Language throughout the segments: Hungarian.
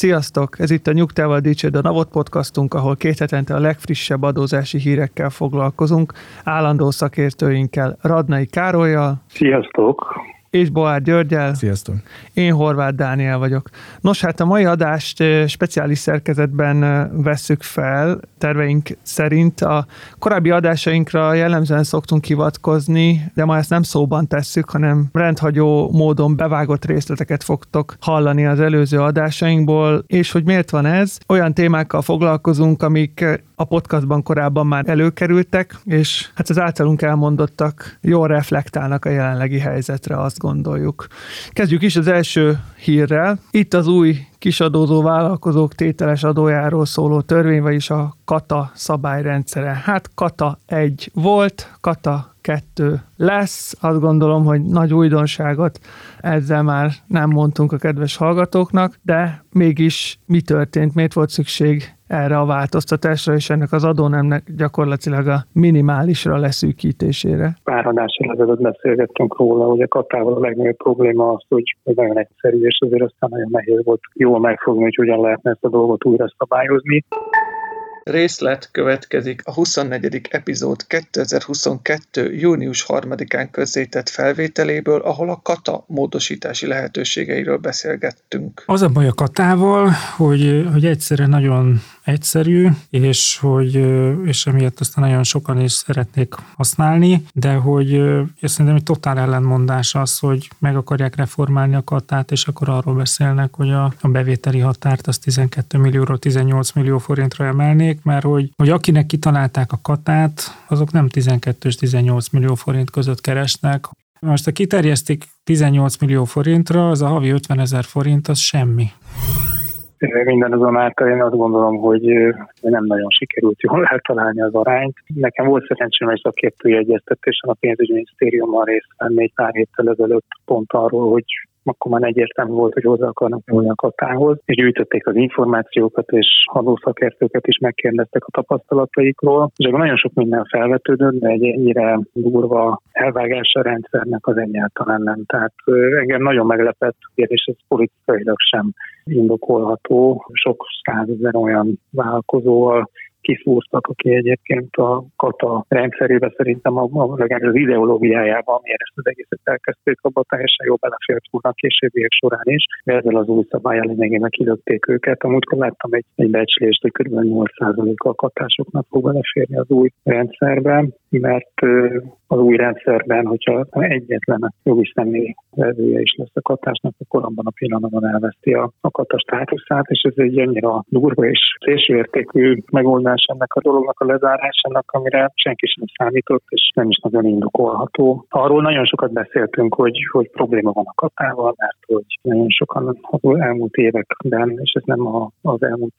Sziasztok! Ez itt a Nyugtával Dicsőd a Navot podcastunk, ahol két hetente a legfrissebb adózási hírekkel foglalkozunk, állandó szakértőinkkel, Radnai Károlyjal. Sziasztok! És Boár Györgyel. Sziasztok! Én Horváth Dániel vagyok. Nos, hát a mai adást speciális szerkezetben vesszük fel, terveink szerint. A korábbi adásainkra jellemzően szoktunk hivatkozni, de ma ezt nem szóban tesszük, hanem rendhagyó módon bevágott részleteket fogtok hallani az előző adásainkból, és hogy miért van ez? Olyan témákkal foglalkozunk, amik a podcastban korábban már előkerültek, és hát az általunk elmondottak jól reflektálnak a jelenlegi helyzetre, azt gondoljuk. Kezdjük is az első hírrel. Itt az új kisadózó vállalkozók tételes adójáról szóló törvény, vagyis a KATA szabályrendszere. Hát KATA 1 volt, KATA 2 lesz. Azt gondolom, hogy nagy újdonságot ezzel már nem mondtunk a kedves hallgatóknak, de mégis mi történt, miért volt szükség erre a változtatásra, és ennek az adónemnek gyakorlatilag a minimálisra leszűkítésére. Pár adással ezelőtt beszélgettünk róla, hogy a katával a legnagyobb probléma az, hogy nagyon egyszerű, és azért aztán nagyon nehéz volt jól megfogni, hogy hogyan lehetne ezt a dolgot újra szabályozni. Részlet következik a 24. epizód 2022. június 3-án közzétett felvételéből, ahol a kata módosítási lehetőségeiről beszélgettünk. Az a baj a katával, hogy, hogy egyszerre nagyon egyszerű, és hogy és emiatt aztán nagyon sokan is szeretnék használni, de hogy és szerintem egy totál ellentmondás az, hogy meg akarják reformálni a katát, és akkor arról beszélnek, hogy a, a bevételi határt az 12 millióról 18 millió forintra emelnék, mert hogy, hogy akinek kitalálták a katát, azok nem 12 és 18 millió forint között keresnek, most ha kiterjesztik 18 millió forintra, az a havi 50 ezer forint, az semmi minden azonáltal én azt gondolom, hogy nem nagyon sikerült jól eltalálni az arányt. Nekem volt szerencsém egy szakértői egyeztetésen a pénzügyminisztériummal részt venni egy pár héttel ezelőtt pont arról, hogy akkor már egyértelmű volt, hogy hozzá akarnak nyúlni a katához, és gyűjtötték az információkat, és adószakértőket is megkérdeztek a tapasztalataikról, és nagyon sok minden felvetődött, de egy ennyire durva elvágás a rendszernek az egyáltalán nem. Tehát engem nagyon meglepett, és ez politikailag sem indokolható. Sok százezer olyan vállalkozóval kiszúrtak, aki egyébként a kata rendszerébe szerintem a, a az ideológiájában, amiért ezt az egészet elkezdték, abban teljesen jó belefért volna a későbbiek során is. De ezzel az új szabályjal lényegében kilökték őket. Amúgykor láttam egy, egy becslést, hogy kb. 8% a katásoknak fog beleférni az új rendszerbe, mert az új rendszerben, hogyha egyetlen jogi személy vezője is lesz a katásnak, akkor abban a pillanatban elveszti a, a kata és ez egy annyira durva és szélsőértékű megoldás ennek a dolognak a lezárásának, amire senki sem számított, és nem is nagyon indokolható. Arról nagyon sokat beszéltünk, hogy, hogy probléma van a katával, mert hogy nagyon sokan az elmúlt években, és ez nem a, az elmúlt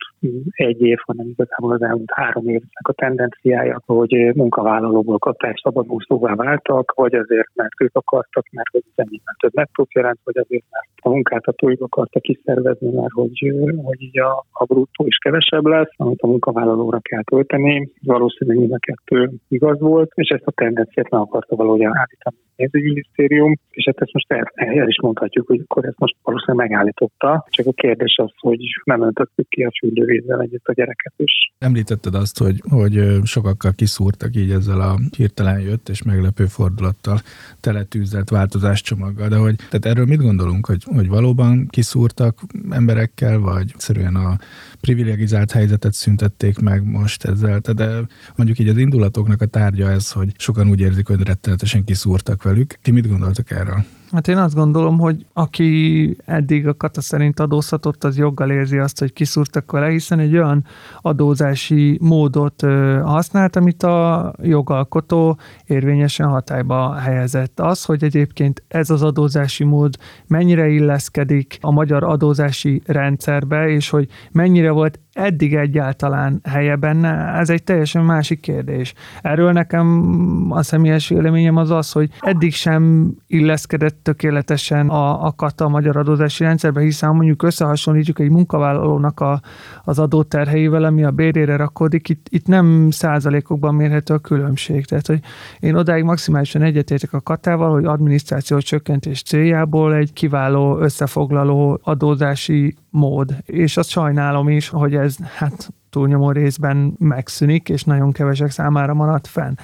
egy év, hanem igazából az elmúlt három évnek a tendenciája, hogy munkavállalóból katás szabadúszó jóvá váltak, vagy azért, mert ők akartak, mert hogy ennyiben több nettót jelent, vagy azért, mert a munkáltatóik akartak kiszervezni, mert hogy, hogy a, a bruttó is kevesebb lesz, amit a munkavállalóra kell költeni. Valószínűleg mind a kettő igaz volt, és ezt a tendenciát meg akarta valahogy állítani a pénzügyminisztérium, és hát ezt most el, el is mondhatjuk, hogy akkor ezt most valószínűleg megállította, csak a kérdés az, hogy nem öntöttük ki a fürdővízzel együtt a gyereket is. Említetted azt, hogy, hogy sokakkal kiszúrtak így ezzel a hirtelen jött, és meglepő fordulattal teletűzelt változáscsomaggal, de hogy tehát erről mit gondolunk, hogy, hogy valóban kiszúrtak emberekkel, vagy egyszerűen a privilegizált helyzetet szüntették meg most ezzel, de mondjuk így az indulatoknak a tárgya ez, hogy sokan úgy érzik, hogy rettenetesen kiszúrtak velük. Ti mit gondoltak erről? Hát én azt gondolom, hogy aki eddig a kata szerint adózhatott, az joggal érzi azt, hogy kiszúrtak vele, hiszen egy olyan adózási módot használt, amit a jogalkotó érvényesen hatályba helyezett. Az, hogy egyébként ez az adózási mód mennyire illeszkedik a magyar adózási rendszerbe, és hogy mennyire volt eddig egyáltalán helye benne, ez egy teljesen másik kérdés. Erről nekem a személyes véleményem az az, hogy eddig sem illeszkedett tökéletesen a, a kata a magyar adózási rendszerbe, hiszen mondjuk összehasonlítjuk egy munkavállalónak a, az adóterheivel, ami a bérére rakódik, itt, itt nem százalékokban mérhető a különbség. Tehát, hogy én odáig maximálisan egyetértek a katával, hogy adminisztráció csökkentés céljából egy kiváló összefoglaló adózási mód. És azt sajnálom is, hogy ez hát túlnyomó részben megszűnik, és nagyon kevesek számára maradt fenn.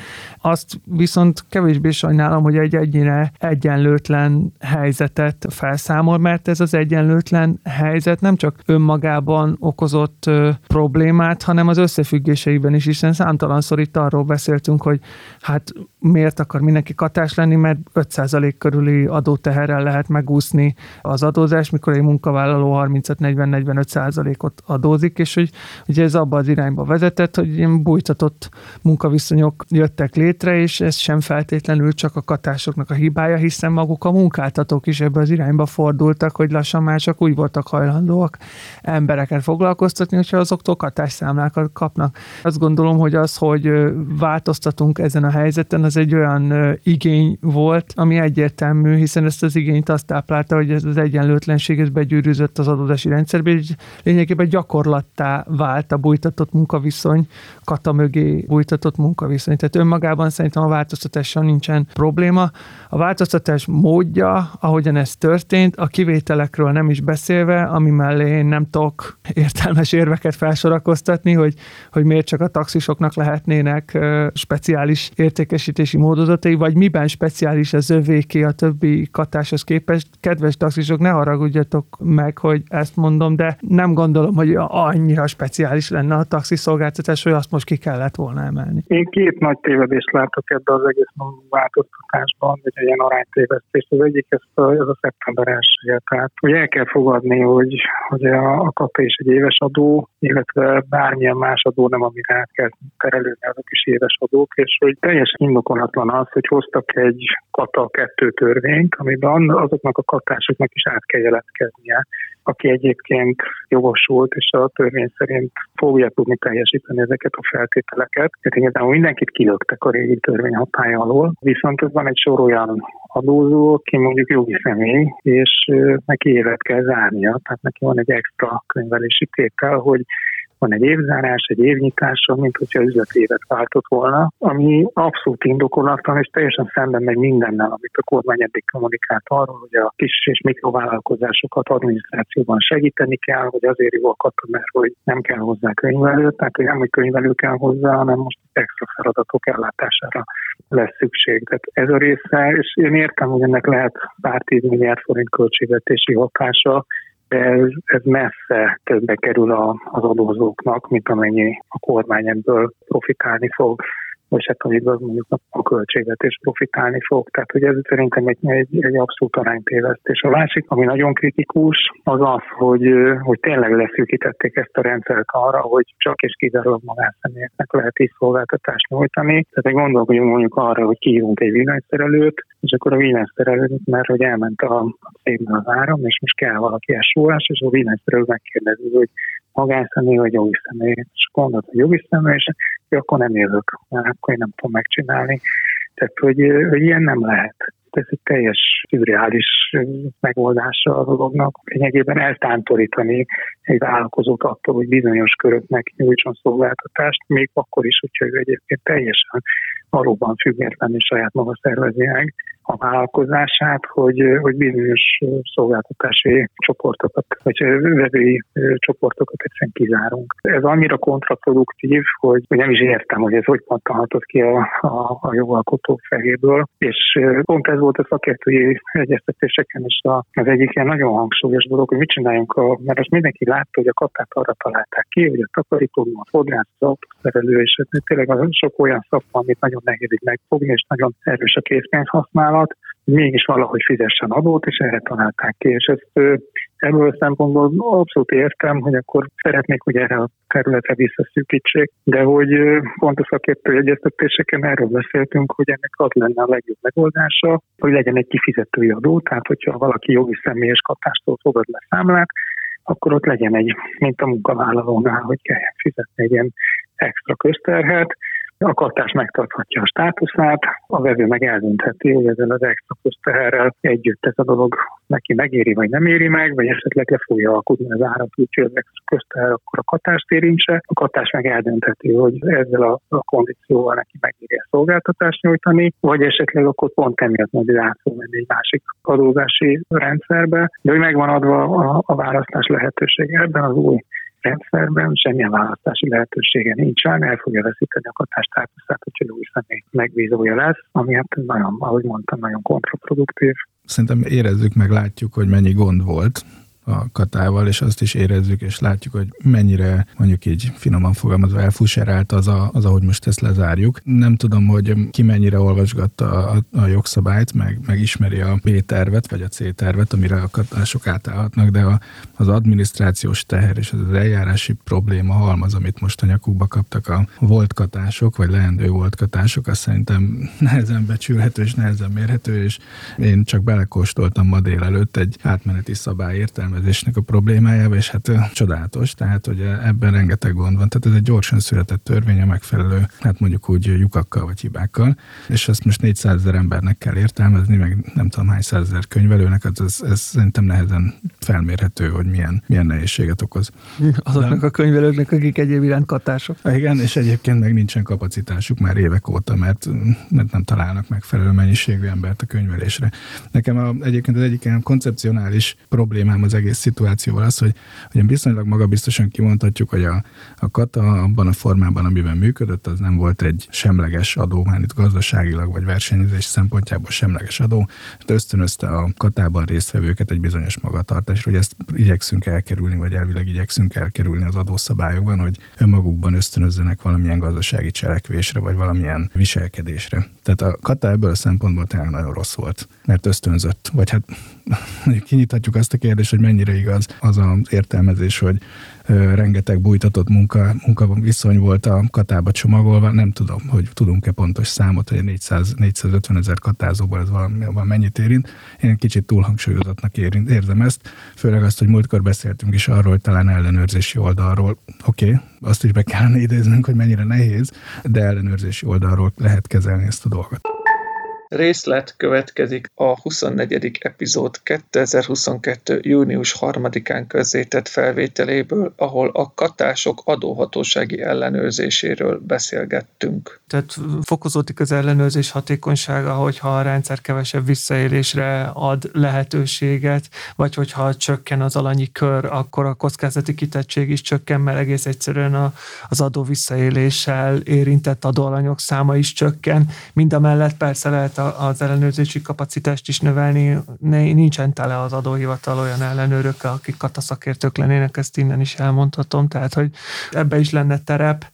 Azt viszont kevésbé sajnálom, hogy egy egyre egyenlőtlen helyzetet felszámol, mert ez az egyenlőtlen helyzet nem csak önmagában okozott problémát, hanem az összefüggéseiben is, hiszen számtalanszor itt arról beszéltünk, hogy hát miért akar mindenki katás lenni, mert 5% körüli adóteherrel lehet megúszni az adózást, mikor egy munkavállaló 35-40-45%-ot adózik, és hogy hogy ez abba az irányba vezetett, hogy ilyen bújtatott munkaviszonyok jöttek létre, és ez sem feltétlenül csak a katásoknak a hibája, hiszen maguk a munkáltatók is ebbe az irányba fordultak, hogy lassan már csak úgy voltak hajlandóak embereket foglalkoztatni, hogyha azoktól katásszámlákat kapnak. Azt gondolom, hogy az, hogy változtatunk ezen a helyzeten, az egy olyan igény volt, ami egyértelmű, hiszen ezt az igényt azt táplálta, hogy ez az egyenlőtlenség ez begyűrűzött az adózási rendszerbe, és lényegében gyakorlattá vált a bújtatott munkaviszony, kata mögé bújtatott munkaviszony. Tehát önmagában szerintem a változtatással nincsen probléma. A változtatás módja, ahogyan ez történt, a kivételekről nem is beszélve, ami mellé én nem tudok értelmes érveket felsorakoztatni, hogy, hogy miért csak a taxisoknak lehetnének speciális értékesítési módozatai, vagy miben speciális az övéké a többi katáshoz képest. Kedves taxisok, ne haragudjatok meg, hogy ezt mondom, de nem gondolom, hogy annyira speciális lenne a taxiszolgáltatás, hogy azt most ki kellett volna emelni. Én két nagy tévedést látok ebbe az egész változtatásban, vagy egy ilyen aránytévesztés. Az egyik ez a, ez a szeptember 1 Tehát, hogy el kell fogadni, hogy, hogy a, a kata is egy éves adó, illetve bármilyen más adó nem, amire át kell terelődni, azok is éves adók, és hogy teljesen indokolatlan az, hogy hoztak egy kata kettő törvényt, amiben azoknak a katásoknak is át kell jelentkeznie, aki egyébként jogosult, és a törvény szerint fogja tudni teljesíteni ezeket a feltételeket. Tehát igazából mindenkit kilöktek a régi törvény hatája alól, viszont ez van egy sor olyan adózó, aki mondjuk jogi személy, és neki évet kell zárnia, tehát neki van egy extra könyvelési tétel, hogy van egy évzárás, egy évnyitása, mint hogyha üzletévet váltott volna, ami abszolút indokolatlan, és teljesen szemben megy mindennel, amit a kormány eddig kommunikált arról, hogy a kis és mikrovállalkozásokat adminisztrációban segíteni kell, hogy azért jó a mert hogy nem kell hozzá könyvelő, tehát hogy nem, hogy könyvelő kell hozzá, hanem most extra feladatok ellátására lesz szükség. Tehát ez a része, és én értem, hogy ennek lehet pár tíz milliárd forint költségvetési hatása, ez, ez messze többe kerül a, az adózóknak, mint amennyi a kormány ebből profitálni fog vagy hát amiből mondjuk a költségvetés profitálni fog. Tehát hogy ez szerintem egy, egy, egy abszolút aránytévesztés. A másik, ami nagyon kritikus, az az, hogy, hogy tényleg leszűkítették ezt a rendszert arra, hogy csak és kizárólag magánszemélyeknek lehet így szolgáltatást nyújtani. Tehát gondolkodjunk mondjuk arra, hogy kihívunk egy villanyszerelőt, és akkor a villanyszerelőt, mert hogy elment a, a szépen az áram, és most kell valaki elsólás, és a villanyszerelő megkérdezi, hogy magánszemély vagy jogi személy. És mondod, hogy jogi személy, és akkor nem jövök, mert akkor én nem tudom megcsinálni. Tehát, hogy, hogy ilyen nem lehet. Ez egy teljes szürreális megoldása a dolognak. Lényegében eltántorítani egy vállalkozót attól, hogy bizonyos köröknek nyújtson szolgáltatást, még akkor is, hogyha ő egyébként teljesen valóban független és saját maga szervezi meg a vállalkozását, hogy, hogy bizonyos szolgáltatási csoportokat, vagy vevői csoportokat egyszerűen kizárunk. Ez annyira kontraproduktív, hogy nem is értem, hogy ez hogy pattanhatott ki a, a, a jogalkotó fejéből, és pont ez volt a szakértői egyeztetéseken is az egyik ilyen nagyon hangsúlyos dolog, hogy mit csináljunk, a, mert azt mindenki látta, hogy a kapát arra találták ki, hogy a takarító, a fodrász, az autószerelő, és tényleg sok olyan szakma, amit nagyon nehéz megfogni, és nagyon erős a készpénz használat, vállalat, mégis valahogy fizessen adót, és erre találták ki. És ezt ebből a szempontból abszolút értem, hogy akkor szeretnék, hogy erre a területre visszaszűkítsék, de hogy pont a szakértő egyeztetéseken erről beszéltünk, hogy ennek az lenne a legjobb megoldása, hogy legyen egy kifizetői adó, tehát hogyha valaki jogi személyes katástól fogad le számlát, akkor ott legyen egy, mint a munkavállalónál, hogy kell fizetni egy ilyen extra közterhet, a kattás megtarthatja a státuszát, a vevő meg eldöntheti, hogy ezzel az extra közteherrel együtt ez a dolog neki megéri, vagy nem éri meg, vagy esetleg le fogja alkudni az árat, úgyhogy az extra közteher akkor a katást érintse. A katás meg eldöntheti, hogy ezzel a, a kondícióval neki megéri a szolgáltatást nyújtani, vagy esetleg akkor pont emiatt majd át fog menni egy másik adózási rendszerbe, de hogy megvan adva a, a választás lehetősége ebben az új rendszerben semmilyen választási lehetősége nincsen, el fogja veszíteni a katástátuszát, hogyha új személy megbízója lesz, ami hát nagyon, ahogy mondtam, nagyon kontraproduktív. Szerintem érezzük meg, látjuk, hogy mennyi gond volt a katával, és azt is érezzük, és látjuk, hogy mennyire mondjuk így finoman fogalmazva elfuserált az, a, az, ahogy most ezt lezárjuk. Nem tudom, hogy ki mennyire olvasgatta a, a jogszabályt, meg, meg ismeri a B-tervet, vagy a C-tervet, amire a katások átállhatnak, de a, az adminisztrációs teher és az eljárási probléma halmaz, amit most a nyakukba kaptak a volt katások, vagy leendő volt katások, azt szerintem nehezen becsülhető és nehezen mérhető, és én csak belekóstoltam ma délelőtt egy átmeneti szabály értelme értelmezésnek a problémájába, és hát csodálatos, tehát hogy ebben rengeteg gond van. Tehát ez egy gyorsan született törvény a megfelelő, hát mondjuk úgy lyukakkal vagy hibákkal, és ezt most 400 ezer embernek kell értelmezni, meg nem tudom hány százezer könyvelőnek, hát ez, ez szerintem nehezen felmérhető, hogy milyen, milyen nehézséget okoz. Azoknak De, a könyvelőknek, akik egyéb iránt katások. Igen, és egyébként meg nincsen kapacitásuk már évek óta, mert, mert nem találnak megfelelő mennyiségű embert a könyvelésre. Nekem a, egyébként az egyik ilyen koncepcionális problémám az egész egész szituációval az, hogy ugye viszonylag magabiztosan kimondhatjuk, hogy a, a kata abban a formában, amiben működött, az nem volt egy semleges adó, már itt gazdaságilag vagy versenyzés szempontjából semleges adó, de ösztönözte a katában résztvevőket egy bizonyos magatartásra, hogy ezt igyekszünk elkerülni, vagy elvileg igyekszünk elkerülni az adószabályokban, hogy önmagukban ösztönözzenek valamilyen gazdasági cselekvésre, vagy valamilyen viselkedésre. Tehát a kata ebből a szempontból tényleg nagyon rossz volt, mert ösztönzött, vagy hát kinyithatjuk azt a kérdést, hogy mennyire igaz az az értelmezés, hogy rengeteg bújtatott munka, munka viszony volt a katába csomagolva. Nem tudom, hogy tudunk-e pontos számot, hogy 400, 450 ezer katázóból ez valami, mennyit érint. Én kicsit túlhangsúlyozatnak érint, érzem ezt, főleg azt, hogy múltkor beszéltünk is arról, hogy talán ellenőrzési oldalról, oké, okay, azt is be kellene idéznünk, hogy mennyire nehéz, de ellenőrzési oldalról lehet kezelni ezt a dolgot. Részlet következik a 24. epizód 2022. június 3-án közzétett felvételéből, ahol a katások adóhatósági ellenőrzéséről beszélgettünk. Tehát fokozódik az ellenőrzés hatékonysága, hogyha a rendszer kevesebb visszaélésre ad lehetőséget, vagy hogyha csökken az alanyi kör, akkor a kockázati kitettség is csökken, mert egész egyszerűen a, az adó visszaéléssel érintett adóalanyok száma is csökken. Mind a mellett persze lehet az ellenőrzési kapacitást is növelni. Nincsen tele az adóhivatal olyan ellenőrökkel, akik kataszakértők lennének, ezt innen is elmondhatom, tehát hogy ebbe is lenne terep.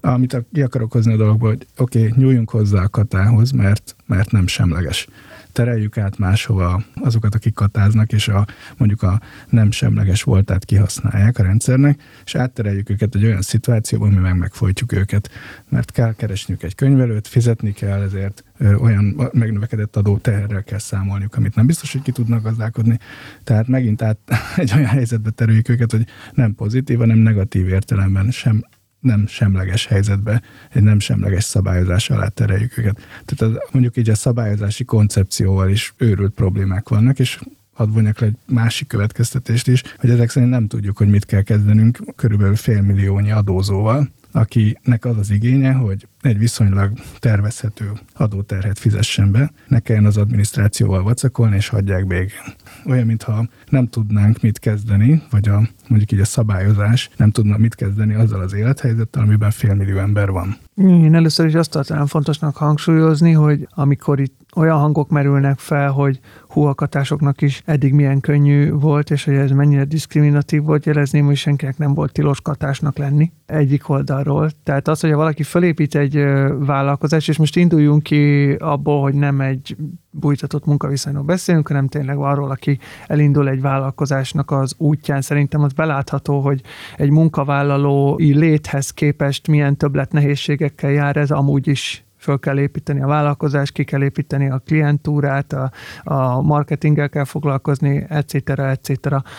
Amit ki akarok hozni a dologból, hogy oké, okay, nyúljunk hozzá a katához, mert, mert nem semleges tereljük át máshova azokat, akik katáznak, és a, mondjuk a nem semleges voltát kihasználják a rendszernek, és áttereljük őket egy olyan szituációba, ami meg megfojtjuk őket, mert kell keresniük egy könyvelőt, fizetni kell, ezért olyan megnövekedett adó teherrel kell számolniuk, amit nem biztos, hogy ki tudnak gazdálkodni. Tehát megint át egy olyan helyzetbe tereljük őket, hogy nem pozitív, hanem negatív értelemben sem nem semleges helyzetbe, egy nem semleges szabályozás alá tereljük őket. Tehát az, mondjuk így a szabályozási koncepcióval is őrült problémák vannak, és hadd vonjak le egy másik következtetést is, hogy ezek szerint nem tudjuk, hogy mit kell kezdenünk körülbelül félmilliónyi adózóval, akinek az az igénye, hogy egy viszonylag tervezhető adóterhet fizessen be, ne kelljen az adminisztrációval vacakolni, és hagyják békén. Olyan, mintha nem tudnánk mit kezdeni, vagy a, mondjuk így a szabályozás nem tudna mit kezdeni azzal az élethelyzettel, amiben félmillió ember van. Én először is azt tartanám fontosnak hangsúlyozni, hogy amikor itt olyan hangok merülnek fel, hogy húakatásoknak is eddig milyen könnyű volt, és hogy ez mennyire diszkriminatív volt, jelezném, hogy senkinek nem volt tilos katásnak lenni egyik oldalról. Tehát az, hogy valaki felépít egy vállalkozás, és most induljunk ki abból, hogy nem egy bújtatott munkaviszonyról beszélünk, hanem tényleg arról, aki elindul egy vállalkozásnak az útján. Szerintem az belátható, hogy egy munkavállalói léthez képest milyen többlet nehézségekkel jár ez amúgy is föl kell építeni a vállalkozást, ki kell építeni a klientúrát, a, a marketinggel kell foglalkozni, etc. etc.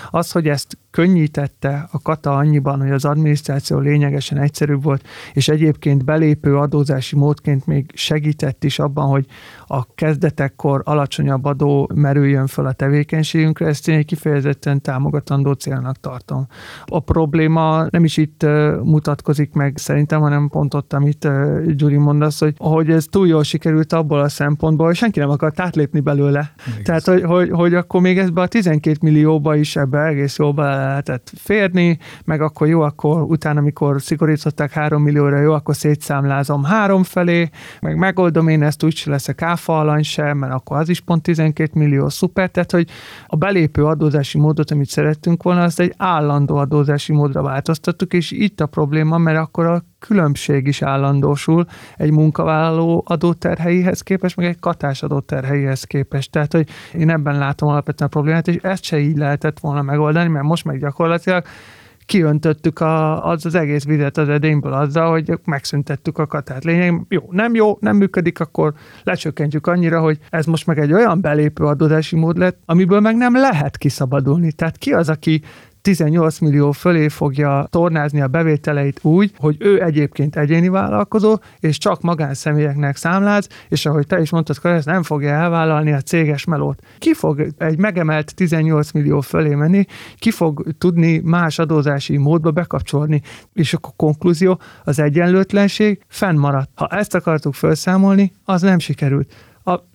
Az, hogy ezt könnyítette a kata annyiban, hogy az adminisztráció lényegesen egyszerűbb volt, és egyébként belépő adózási módként még segített is abban, hogy a kezdetekkor alacsonyabb adó merüljön föl a tevékenységünkre, ezt én egy kifejezetten támogatandó célnak tartom. A probléma nem is itt mutatkozik meg szerintem, hanem pont ott, amit Gyuri mondasz, hogy, hogy ez túl jól sikerült abból a szempontból, hogy senki nem akart átlépni belőle. Igen. Tehát, hogy, hogy, hogy akkor még ezbe a 12 millióba is ebbe egész jól be lehetett férni, meg akkor jó, akkor utána, amikor szigorították 3 millióra, jó, akkor szétszámlázom három felé, meg megoldom én ezt, úgy leszek áfa alany sem, mert akkor az is pont 12 millió, szuper. Tehát, hogy a belépő adózási módot, amit szerettünk volna, azt egy állandó adózási módra változtattuk, és itt a probléma, mert akkor a különbség is állandósul egy munkavállaló adóterheihez képest, meg egy katás adóterheihez képest. Tehát, hogy én ebben látom alapvetően a problémát, és ezt se így lehetett volna megoldani, mert most meg gyakorlatilag kiöntöttük a, az, az egész vizet az edényből azzal, hogy megszüntettük a katát. Lényeg, jó, nem jó, nem működik, akkor lecsökkentjük annyira, hogy ez most meg egy olyan belépő adózási mód lett, amiből meg nem lehet kiszabadulni. Tehát ki az, aki 18 millió fölé fogja tornázni a bevételeit úgy, hogy ő egyébként egyéni vállalkozó, és csak magánszemélyeknek számláz, és ahogy te is mondtad, ez nem fogja elvállalni a céges melót. Ki fog egy megemelt 18 millió fölé menni, ki fog tudni más adózási módba bekapcsolni, és akkor konklúzió, az egyenlőtlenség fennmaradt. Ha ezt akartuk felszámolni, az nem sikerült a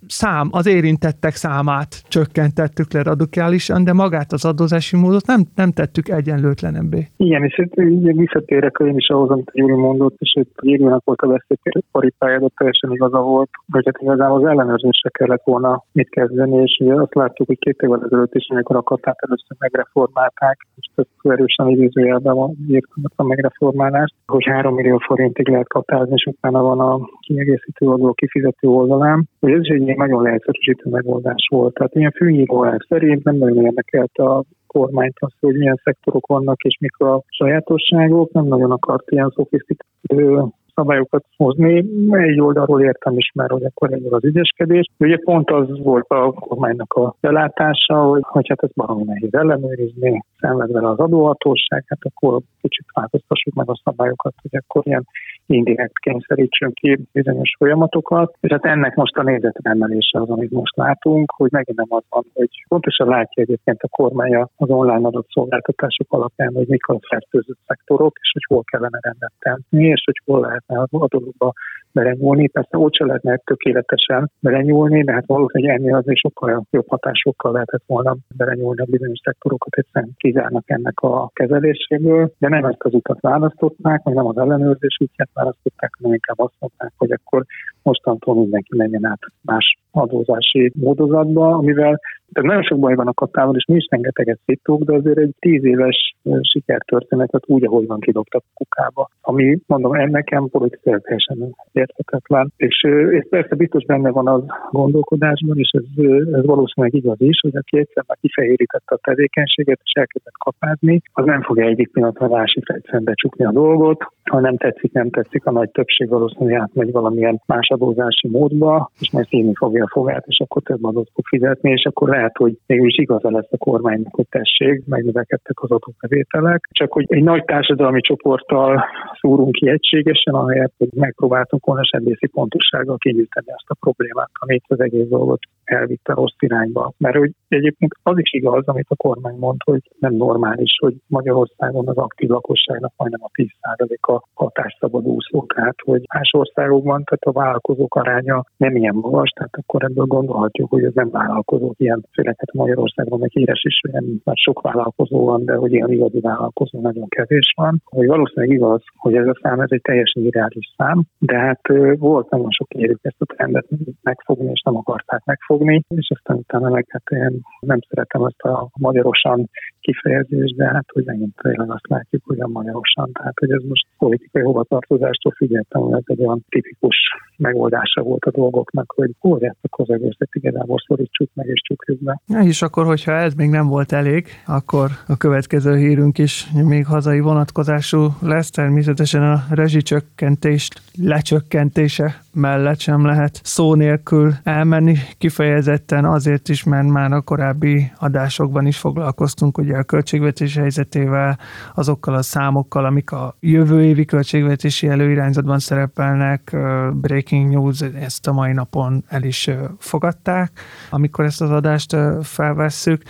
szám, az érintettek számát csökkentettük le radikálisan, de magát az adózási módot nem, nem tettük egyenlőtlenebbé. Igen, és itt ugye visszatérek én is ahhoz, amit Júli mondott, és itt Júlinak volt a veszélyparipája, de teljesen igaza volt, hogy hát igazából az ellenőrzésre kellett volna mit kezdeni, és ugye azt láttuk, hogy két évvel ezelőtt is, amikor a katát először megreformálták, és több erősen idézőjelben írtam a megreformálást, hogy 3 millió forintig lehet katázni, és utána van a kiegészítő adó kifizető oldalán. Hogy ez is egy nagyon leegyszerűsítő megoldás volt. Tehát ilyen főnyíróelv szerint nem nagyon érdekelte a kormányt az, hogy milyen szektorok vannak és mik a sajátosságok, nem nagyon akart ilyen szofisztikált szabályokat hozni. Egy oldalról értem is már, hogy akkor egy az ügyeskedés. Ugye pont az volt a kormánynak a belátása, hogy, hogy hát ez baromi nehéz ellenőrizni, szenved vele az adóhatóság, hát akkor kicsit változtassuk meg a szabályokat, hogy akkor ilyen indirekt kényszerítsünk ki bizonyos folyamatokat, és hát ennek most a nézetemelése az, amit most látunk, hogy megint nem az van, hogy pontosan látja egyébként a kormánya az online adott szolgáltatások alapján, hogy mik a fertőzött szektorok, és hogy hol kellene rendet tenni, és hogy hol lehetne a dologba belenyúlni. Persze ott se lehetne tökéletesen belenyúlni, de hát valószínűleg ennél azért sokkal jobb hatásokkal lehetett volna belenyúlni a bizonyos szektorokat, egyszerűen kizárnak ennek a kezeléséből, de nem ezt az utat választották, vagy nem az ellenőrzés útját választották, hanem inkább azt mondták, hogy akkor mostantól mindenki menjen át más adózási módozatba, amivel tehát nagyon sok baj van a katával, és mi is rengeteget szittuk, de azért egy tíz éves sikertörténetet úgy, ahogy van kidobtak a kukába. Ami, mondom, nekem politikai teljesen érthetetlen. És, és persze biztos benne van az gondolkodásban, és ez, ez valószínűleg igaz is, hogy aki egyszer már kifehérítette a tevékenységet, és elkezdett kapázni, az nem fogja egyik pillanatra másik egyszerűen becsukni a dolgot, ha nem tetszik, nem tetszik, a nagy többség valószínűleg átmegy valamilyen más adózási módba, és majd szívni fogja a fogát, és akkor több adót fog fizetni, és akkor lehet, hogy mégis igaza lesz a kormánynak, hogy tessék, megnövekedtek az adóbevételek. Csak hogy egy nagy társadalmi csoporttal szúrunk ki egységesen, ahelyett, hogy megpróbáltunk volna sebészi pontossággal kinyújtani azt a problémát, amit az egész dolgot elvitte rossz irányba. Mert hogy egyébként az is igaz, amit a kormány mond, hogy nem normális, hogy Magyarországon az aktív lakosságnak majdnem a 10%-a hatásszabad úszó, tehát hogy más országokban, tehát a vállalkozók aránya nem ilyen magas, tehát akkor ebből gondolhatjuk, hogy ez nem vállalkozók ilyen, főleg hát Magyarországon meg híres is, nem, mert sok vállalkozó van, de hogy ilyen igazi vállalkozó nagyon kevés van. Hogy valószínűleg igaz, hogy ez a szám, ez egy teljesen irreális szám, de hát volt nagyon sok érük ezt a trendet megfogni, és nem akarták megfogni, és aztán utána meg hát én nem szeretem ezt a magyarosan kifejezést, de hát hogy megint tényleg azt látjuk, hogy a magyarosan, tehát hogy ez most politikai hovatartozástól függetlenül ez egy olyan tipikus megoldása volt a dolgoknak, hogy hol akkor az egészet igazából szorítsuk meg és csukjuk be. Ja, és akkor, hogyha ez még nem volt elég, akkor a következő hírünk is még hazai vonatkozású lesz. Természetesen a rezsicsökkentést lecsökkentése mellett sem lehet szó nélkül elmenni. Kifejezetten kifejezetten azért is, mert már a korábbi adásokban is foglalkoztunk ugye a költségvetés helyzetével, azokkal a számokkal, amik a jövő évi költségvetési előirányzatban szerepelnek. Breaking News ezt a mai napon el is fogadták, amikor ezt az adást felvesszük,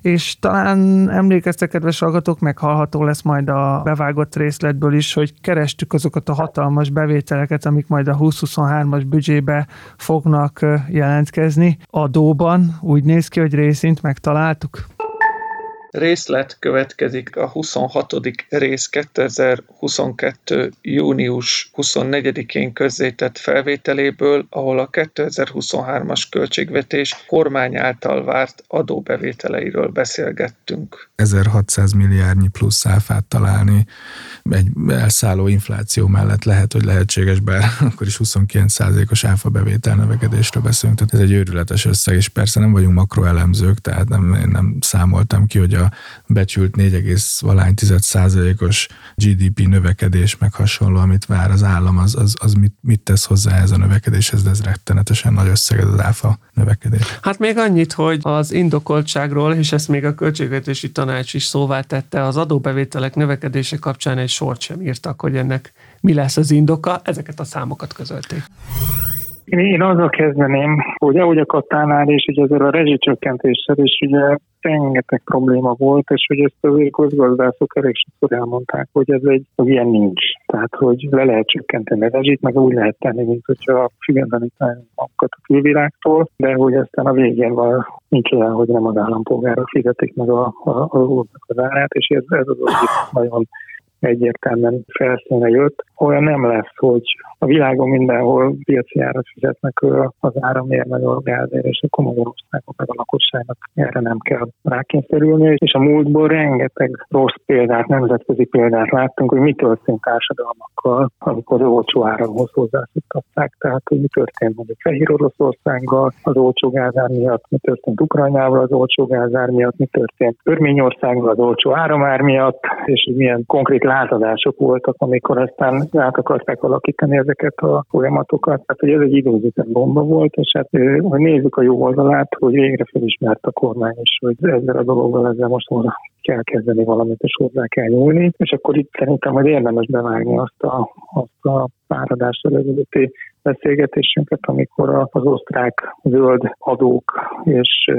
és talán emlékeztek, kedves hallgatók, meg hallható lesz majd a bevágott részletből is, hogy kerestük azokat a hatalmas bevételeket, amik majd a 2023-as büdzsébe fognak jelentkezni. Adóban úgy néz ki, hogy részint megtaláltuk részlet következik a 26. rész 2022. június 24-én közzétett felvételéből, ahol a 2023-as költségvetés kormány által várt adóbevételeiről beszélgettünk. 1600 milliárdnyi plusz áfát találni egy elszálló infláció mellett lehet, hogy lehetséges, bár akkor is 29%-os áfa bevétel növekedésről beszélünk, tehát ez egy őrületes összeg, és persze nem vagyunk makroelemzők, tehát nem, én nem számoltam ki, hogy a becsült 4,10%-os GDP növekedés, meg hasonló, amit vár az állam, az, az, az mit, mit tesz hozzá ez a növekedéshez, de ez rettenetesen nagy összeg, ez az áfa növekedés. Hát még annyit, hogy az indokoltságról, és ezt még a költségvetési tanács is szóvá tette, az adóbevételek növekedése kapcsán egy sort sem írtak, hogy ennek mi lesz az indoka, ezeket a számokat közölték. Én, azzal kezdeném, hogy ahogy a Katánál és hogy ezzel a rezsicsökkentéssel is ugye rengeteg probléma volt, és hogy ezt azért közgazdászok elég sokszor elmondták, hogy ez egy, hogy ilyen nincs. Tehát, hogy le lehet csökkenteni a rezsit, meg úgy lehet tenni, mint hogyha függetleníteni magukat a külvilágtól, de hogy aztán a végén van, nincs olyan, hogy nem az állampolgárok fizetik meg a, a, a, az árát, és ez, ez az, hogy nagyon egyértelműen felszíne jött. Olyan nem lesz, hogy a világon mindenhol piaci árat fizetnek az áramért, meg a gázért, és akkor Magyarországon meg a lakosságnak erre nem kell rákényszerülni. És a múltból rengeteg rossz példát, nemzetközi példát láttunk, hogy mi történt társadalmakkal, amikor az olcsó áramhoz hozzászoktatták. Tehát, hogy mi történt mondjuk Fehér Oroszországgal az olcsó gázár miatt, mi történt Ukrajnával az olcsó gázár miatt, mi történt Örményországgal az olcsó áramár miatt, és milyen konkrét lázadások voltak, amikor aztán át akarták alakítani ezeket a folyamatokat. Tehát, hogy ez egy időzített bomba volt, és hát, hogy nézzük a jó oldalát, hogy végre felismert a kormány is, hogy ezzel a dologgal ezzel most volna kell kezdeni valamit, és hozzá kell nyúlni. És akkor itt szerintem, hogy érdemes bevágni azt a, azt a páradás előzőti beszélgetésünket, amikor az osztrák zöld adók és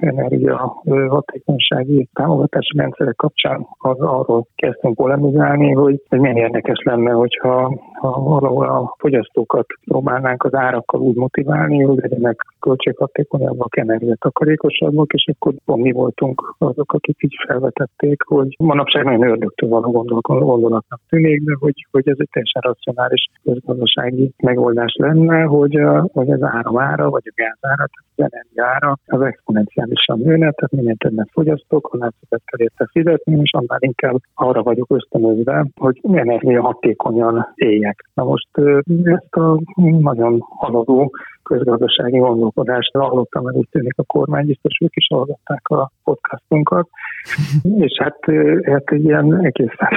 energia hatékonysági támogatási rendszerek kapcsán az arról kezdtünk polemizálni, hogy, hogy milyen érdekes lenne, hogyha ha valahol a fogyasztókat próbálnánk az árakkal úgy motiválni, hogy legyenek költséghatékonyabbak, energiatakarékosabbak, és akkor pont mi voltunk azok, akik így felvetették, hogy manapság nagyon ördögtől való gondolatnak tűnik, de hogy, hogy ez egy teljesen racionális közgazdasági megoldás lenne, hogy, hogy az áramára, vagy a gázára, tehát az energiára az exponenciálisan nőne, tehát minél többet fogyasztok, annál többet kell érte fizetni, és annál inkább arra vagyok ösztönözve, hogy energia hatékonyan éljek. Na most ezt a nagyon haladó közgazdasági gondolkodást hallottam, mert úgy tűnik a kormány, biztos ők is hallgatták a podcastunkat, és hát, hát egy ilyen egészen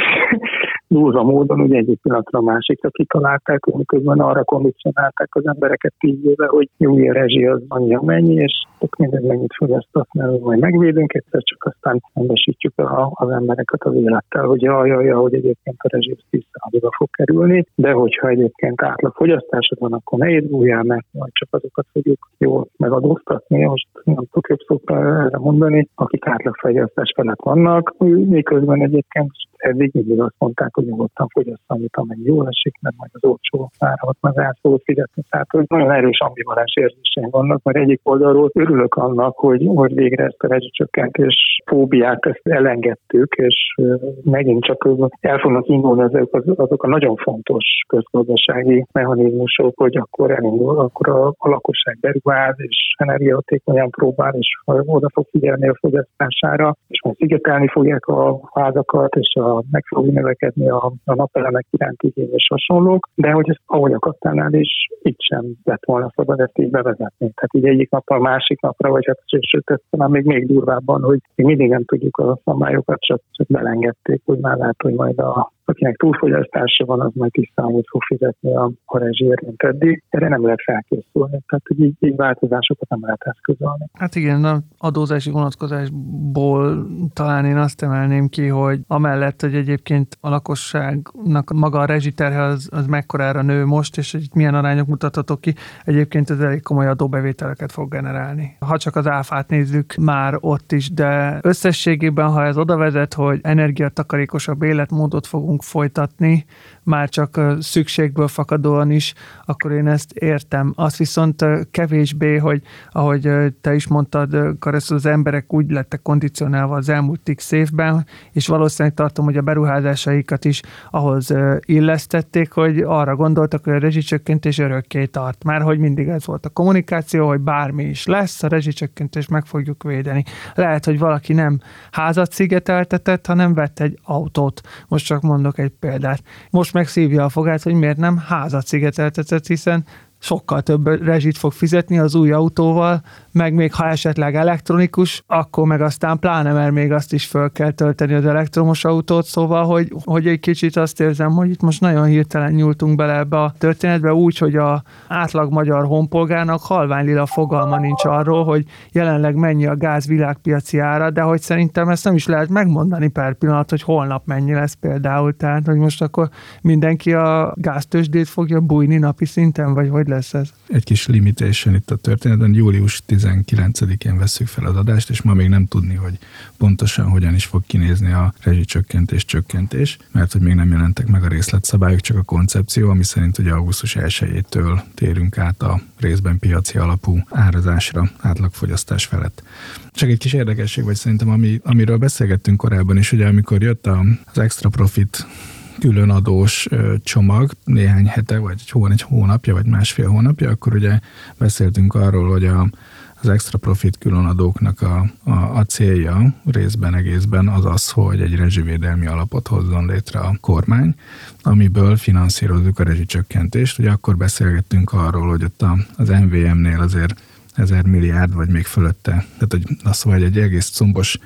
durva módon ugye egyik pillanatra a másikra kitalálták, miközben arra kondicionálták az embereket tíz éve, hogy jó, a rezsi az annyi, mennyi, és tök minden mennyit fogyasztott, mert majd megvédünk, egyszer csak aztán szembesítjük a, az embereket az élettel, hogy jaj, jaj, jaj, hogy egyébként a rezsi 10 fog kerülni, de hogyha egyébként átlag fogyasztásod van, akkor ne édguljál, mert majd csak azokat fogjuk jól megadóztatni, most nem tudok jobb szóra erre mondani, akik átlagfogyasztás felett vannak, miközben egyébként eddig mindig azt mondták, hogy nyugodtan fogyassza, amit amennyi jól esik, mert majd az olcsó áramat meg el fogod fizetni. Tehát, hogy nagyon erős ambivalens érzéseim vannak, mert egyik oldalról örülök annak, hogy, hogy végre ezt a rezsicsökkentés fóbiát ezt elengedtük, és megint csak el fognak indulni azok, azok a nagyon fontos közgazdasági mechanizmusok, hogy akkor elindul, akkor a, a lakosság beruház, és energiahatékonyan próbál, és oda fog figyelni a fogyasztására, és majd szigetelni fogják a házakat, és a meg fog növekedni a, a napelemek iránti igény és hasonlók, de hogy ez ahogy akadtánál is, itt sem lett volna szabad ezt így bevezetni. Tehát így egyik napra, másik napra, vagy hát sőt, talán még, még durvábban, hogy még mindig nem tudjuk a szabályokat, csak, csak belengedték, hogy már lehet, hogy majd a akinek túlfogyasztása van, az majd tisztán fog fizetni a, a rezsért, mint eddig. Erre nem lehet felkészülni, tehát hogy így, így változásokat nem lehet eszközölni. Hát igen, a adózási vonatkozásból talán én azt emelném ki, hogy amellett, hogy egyébként a lakosságnak maga a rezsiterhe az, az mekkorára nő most, és hogy milyen arányok mutathatok ki, egyébként ez elég komoly adóbevételeket fog generálni. Ha csak az áfát nézzük, már ott is, de összességében, ha ez oda vezet, hogy energiatakarékosabb életmódot fogunk folytatni, már csak szükségből fakadóan is, akkor én ezt értem. Azt viszont kevésbé, hogy ahogy te is mondtad, Karesz, az emberek úgy lettek kondicionálva az elmúlt x évben, és valószínűleg tartom, hogy a beruházásaikat is ahhoz illesztették, hogy arra gondoltak, hogy a rezsicsökkentés örökké tart. Már hogy mindig ez volt a kommunikáció, hogy bármi is lesz, a rezsicsökkentés meg fogjuk védeni. Lehet, hogy valaki nem házat szigeteltetett, hanem vett egy autót. Most csak mondok egy példát. Most megszívja a fogát, hogy miért nem házat szigeteltetett, hiszen sokkal több rezsit fog fizetni az új autóval, meg még ha esetleg elektronikus, akkor meg aztán pláne, mert még azt is föl kell tölteni az elektromos autót, szóval, hogy, hogy egy kicsit azt érzem, hogy itt most nagyon hirtelen nyúltunk bele ebbe a történetbe, úgy, hogy a átlag magyar honpolgárnak halvány lila fogalma nincs arról, hogy jelenleg mennyi a gáz világpiaci ára, de hogy szerintem ezt nem is lehet megmondani per pillanat, hogy holnap mennyi lesz például, tehát hogy most akkor mindenki a gáztősdét fogja bújni napi szinten, vagy hogy lesz ez? Egy kis limitation itt a történetben, július 19-én veszük fel az adást, és ma még nem tudni, hogy pontosan hogyan is fog kinézni a rezsicsökkentés csökkentés, mert hogy még nem jelentek meg a részletszabályok, csak a koncepció, ami szerint ugye augusztus 1-től térünk át a részben piaci alapú árazásra, átlagfogyasztás felett. Csak egy kis érdekesség, vagy szerintem, ami, amiről beszélgettünk korábban is, ugye amikor jött az extra profit különadós csomag néhány hete, vagy egy, hó, egy hónapja, vagy másfél hónapja, akkor ugye beszéltünk arról, hogy a, az extra profit különadóknak a, a, a célja részben egészben az az, hogy egy rezsivédelmi alapot hozzon létre a kormány, amiből finanszírozzuk a rezsicsökkentést. Ugye akkor beszélgettünk arról, hogy ott a, az MVM-nél azért ezer milliárd, vagy még fölötte. Tehát, hogy az szóval egy egész combos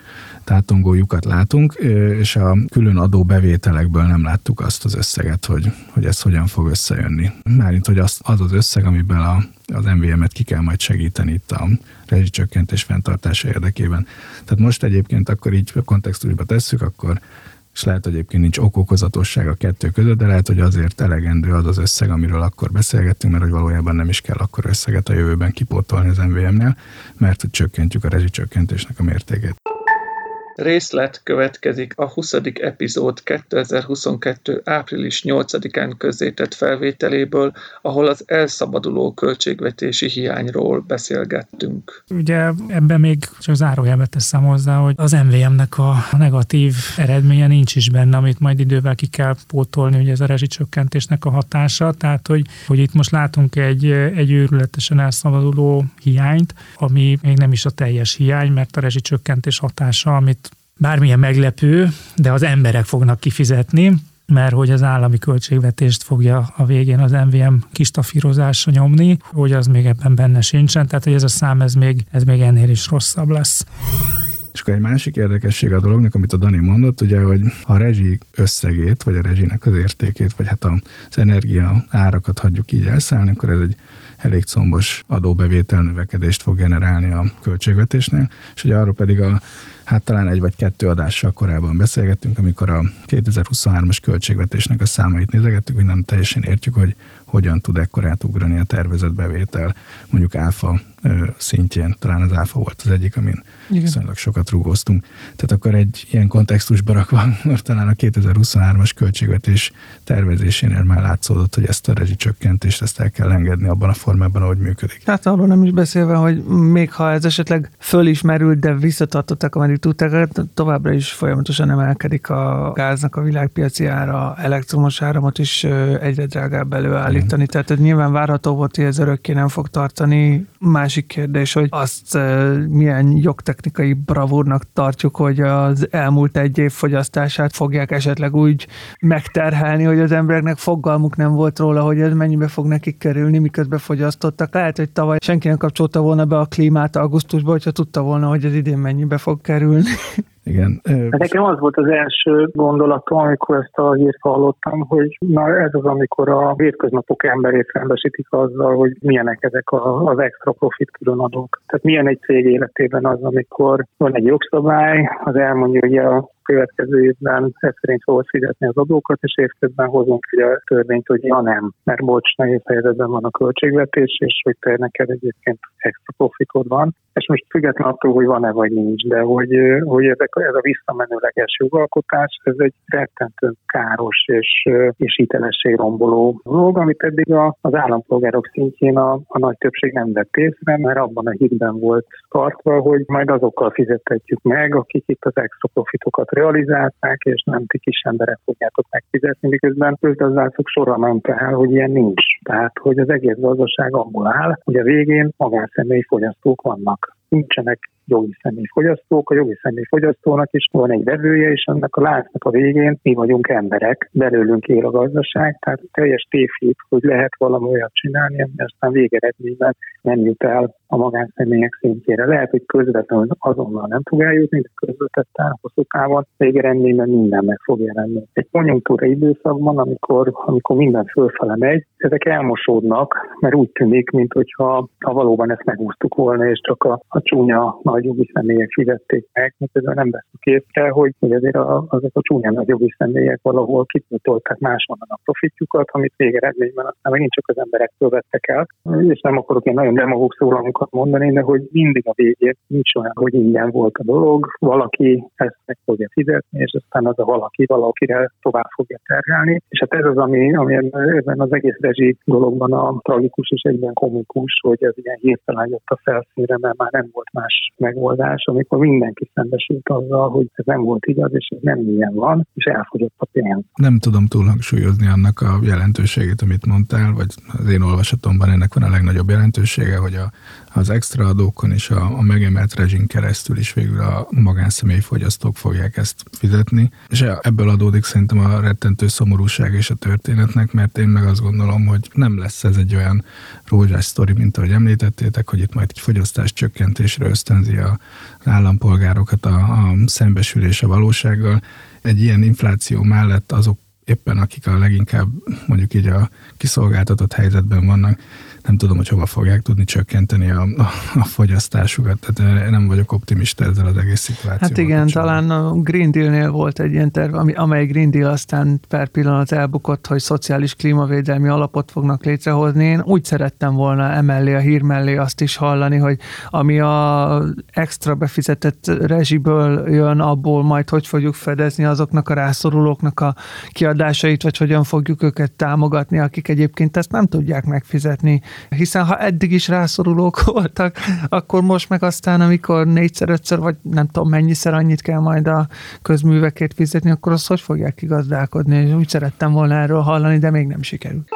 tátongó lyukat látunk, és a külön adó bevételekből nem láttuk azt az összeget, hogy, hogy ez hogyan fog összejönni. Márint, hogy az az, az összeg, amiben a, az MVM-et ki kell majd segíteni itt a rezsicsökkentés fenntartása érdekében. Tehát most egyébként akkor így kontextusba tesszük, akkor és lehet, hogy egyébként nincs okokozatosság a kettő között, de lehet, hogy azért elegendő az az összeg, amiről akkor beszélgettünk, mert hogy valójában nem is kell akkor összeget a jövőben kipótolni az MVM-nél, mert hogy csökkentjük a rezsicsökkentésnek a mértékét. Részlet következik a 20. epizód 2022. április 8-án közzétett felvételéből, ahol az elszabaduló költségvetési hiányról beszélgettünk. Ugye ebben még csak zárójelbe teszem hozzá, hogy az MVM-nek a negatív eredménye nincs is benne, amit majd idővel ki kell pótolni, hogy ez a rezsicsökkentésnek a hatása, tehát hogy, hogy itt most látunk egy, egy őrületesen elszabaduló hiányt, ami még nem is a teljes hiány, mert a rezsicsökkentés hatása, amit bármilyen meglepő, de az emberek fognak kifizetni, mert hogy az állami költségvetést fogja a végén az MVM kistafírozása nyomni, hogy az még ebben benne sincsen, tehát hogy ez a szám ez még, ez még ennél is rosszabb lesz. És akkor egy másik érdekesség a dolognak, amit a Dani mondott, ugye, hogy a rezsi összegét, vagy a rezsinek az értékét, vagy hát az energia árakat hagyjuk így elszállni, akkor ez egy elég combos adóbevétel növekedést fog generálni a költségvetésnél, és ugye arról pedig a hát talán egy vagy kettő adással korábban beszélgettünk, amikor a 2023-as költségvetésnek a számait nézegettük, hogy nem teljesen értjük, hogy hogyan tud ekkorát ugrani a tervezett bevétel, mondjuk áfa szintjén, talán az áfa volt az egyik, amin Igen. viszonylag sokat rúgoztunk. Tehát akkor egy ilyen kontextusba rakva, talán a 2023-as költségvetés tervezésénél már látszódott, hogy ezt a rezsicsökkentést ezt el kell engedni abban a formában, ahogy működik. Hát arról nem is beszélve, hogy még ha ez esetleg fölismerült, de visszatartották, ameddig tudták, továbbra is folyamatosan emelkedik a gáznak a világpiaci ára, elektromos áramot is egyre drágább előállítani. Mm. Tehát ez nyilván várható volt, hogy ez örökké nem fog tartani. Másik kérdés, hogy azt milyen jogtechnikai bravúrnak tartjuk, hogy az elmúlt egy év fogyasztását fogják esetleg úgy megterhelni, hogy az embereknek fogalmuk nem volt róla, hogy ez mennyibe fog nekik kerülni, miközben fogyasztottak. Lehet, hogy tavaly senki nem kapcsolta volna be a klímát augusztusban, hogyha tudta volna, hogy ez idén mennyibe fog kerülni. Igen. Hát nekem az volt az első gondolatom, amikor ezt a hírt hallottam, hogy na ez az, amikor a hétköznapok emberét szembesítik azzal, hogy milyenek ezek a, az extra profit különadók. Tehát milyen egy cég életében az, amikor van egy jogszabály, az elmondja, hogy a következő évben ez szerint fogod fizetni az adókat, és évközben hozunk egy a törvényt, hogy ja nem, mert bocs, nehéz helyzetben van a költségvetés, és hogy te neked egyébként extra profitod van. És most független attól, hogy van-e vagy nincs, de hogy, hogy ezek, ez a visszamenőleges jogalkotás, ez egy rettentő káros és, és hitelesség romboló dolog, amit eddig a, az állampolgárok szintjén a, a nagy többség nem vett észre, mert abban a hitben volt tartva, hogy majd azokkal fizetetjük meg, akik itt az extra profitokat realizálták, és nem ti kis emberek fogjátok megfizetni, miközben közgazdászok sorra ment el, hogy ilyen nincs. Tehát, hogy az egész gazdaság abból áll, hogy a végén magánszemély fogyasztók vannak. Nincsenek jogi személy fogyasztók, a jogi személy fogyasztónak is van egy vevője, és annak a láncnak a végén mi vagyunk emberek, belőlünk él a gazdaság, tehát teljes tévhit, hogy lehet valami olyat csinálni, ami aztán végeredményben nem jut el a magánszemélyek szintjére. Lehet, hogy közvetlenül azonnal nem fog eljutni, de közvetetten, hosszú távon végeredményben minden meg fog jelenni. Egy konjunktúra időszakban, amikor, amikor minden fölfele megy, ezek elmosódnak, mert úgy tűnik, mintha ha valóban ezt megúsztuk volna, és csak a, a csúnya nagy jogi személyek fizették meg, miközben nem veszük észre, hogy, hogy azért a, azok a csúnya nagy jogi személyek valahol kitöltolták máshonnan a profitjukat, amit végeredményben aztán megint csak az emberektől vettek el. És nem akarok én nagyon demagóg szólamokat mondani, de hogy mindig a végén nincs olyan, hogy ingyen volt a dolog, valaki ezt meg fogja fizetni, és aztán az a valaki valakire tovább fogja terhelni. És hát ez az, ami, ami ebben az egész rezsi dologban a tragikus és egyben komikus, hogy ez ilyen hirtelen jött a felszínre, mert már nem volt más megoldás, amikor mindenki szembesült azzal, hogy ez nem volt igaz, és ez nem ilyen van, és elfogyott a pénz. Nem tudom túl hangsúlyozni annak a jelentőségét, amit mondtál, vagy az én olvasatomban ennek van a legnagyobb jelentősége, hogy a, az extra adókon és a, a megemelt rezsin keresztül is végül a magánszemély fogyasztók fogják ezt fizetni. És ebből adódik szerintem a rettentő szomorúság és a történetnek, mert én meg azt gondolom, hogy nem lesz ez egy olyan rózsás sztori, mint ahogy említettétek, hogy itt majd egy fogyasztás csökkentésre ösztönzi a állampolgárokat a, a szembesülés a valósággal. Egy ilyen infláció mellett azok éppen akik a leginkább mondjuk így a kiszolgáltatott helyzetben vannak, nem tudom, hogy hova fogják tudni csökkenteni a, a, a fogyasztásukat. Tehát nem vagyok optimista ezzel az egész szituációval. Hát igen, talán a Green Deal-nél volt egy ilyen terv, ami, amely Green Deal aztán per pillanat elbukott, hogy szociális klímavédelmi alapot fognak létrehozni. Én úgy szerettem volna emellé a hír mellé azt is hallani, hogy ami a extra befizetett rezsiből jön, abból majd hogy fogjuk fedezni azoknak a rászorulóknak a kiadásait, vagy hogyan fogjuk őket támogatni, akik egyébként ezt nem tudják megfizetni hiszen ha eddig is rászorulók voltak, akkor most meg aztán, amikor négyszer, ötször, vagy nem tudom mennyiszer annyit kell majd a közművekért fizetni, akkor azt hogy fogják kigazdálkodni, és úgy szerettem volna erről hallani, de még nem sikerült.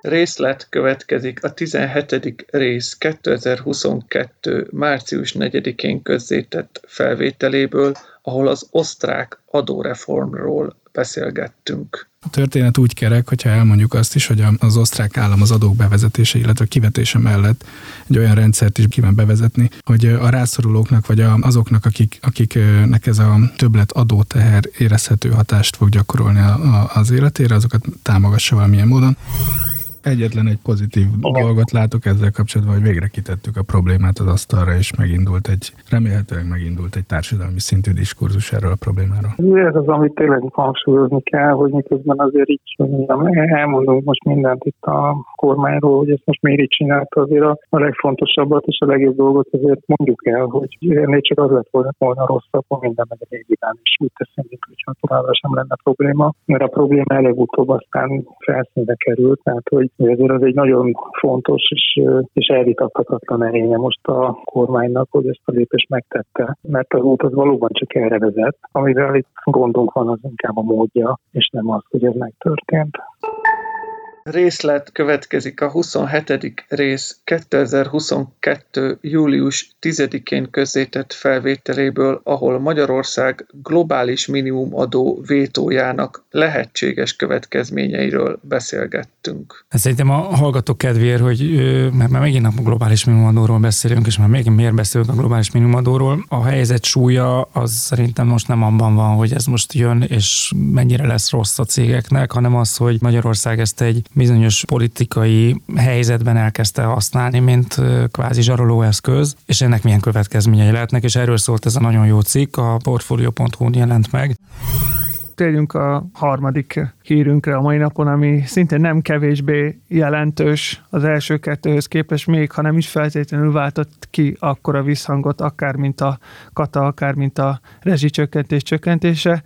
Részlet következik a 17. rész 2022. március 4-én közzétett felvételéből, ahol az osztrák adóreformról beszélgettünk. A történet úgy kerek, hogyha elmondjuk azt is, hogy az osztrák állam az adók bevezetése, illetve kivetése mellett egy olyan rendszert is kíván bevezetni, hogy a rászorulóknak, vagy azoknak, akik, akiknek ez a többlet adóteher érezhető hatást fog gyakorolni az életére, azokat támogassa valamilyen módon. Egyetlen egy pozitív Igen. dolgot látok ezzel kapcsolatban, hogy végre kitettük a problémát az asztalra, és megindult egy, remélhetőleg megindult egy társadalmi szintű diskurzus erről a problémáról. Ez az, amit tényleg hangsúlyozni kell, hogy miközben azért így elmondunk most mindent itt a kormányról, hogy ezt most miért így csinálta, azért a, a legfontosabbat és a legjobb dolgot azért mondjuk el, hogy ennél csak az lett volna, volna rosszabb, hogy minden meg egy irán, és úgy teszem, mintha továbbra sem lenne probléma, mert a probléma előbb-utóbb aztán felszínre került, tehát hogy ezért az egy nagyon fontos és, és elvitathatatlan erénye most a kormánynak, hogy ezt a lépést megtette, mert az út az valóban csak erre vezet, amivel itt gondunk van az inkább a módja, és nem az, hogy ez megtörtént. Részlet következik a 27. rész 2022. július 10-én közzétett felvételéből, ahol Magyarország globális minimumadó vétójának lehetséges következményeiről beszélgettünk. Ez szerintem a hallgatók kedvéért, hogy mert már megint a globális minimumadóról beszélünk, és már még miért beszélünk a globális minimumadóról. A helyzet súlya az szerintem most nem abban van, hogy ez most jön, és mennyire lesz rossz a cégeknek, hanem az, hogy Magyarország ezt egy bizonyos politikai helyzetben elkezdte használni, mint kvázi zsaroló eszköz, és ennek milyen következményei lehetnek, és erről szólt ez a nagyon jó cikk, a portfolio.hu-n jelent meg térjünk a harmadik hírünkre a mai napon, ami szintén nem kevésbé jelentős az első kettőhöz képest, még ha nem is feltétlenül váltott ki akkora visszhangot, akár mint a kata, akár mint a rezsicsökkentés csökkentése.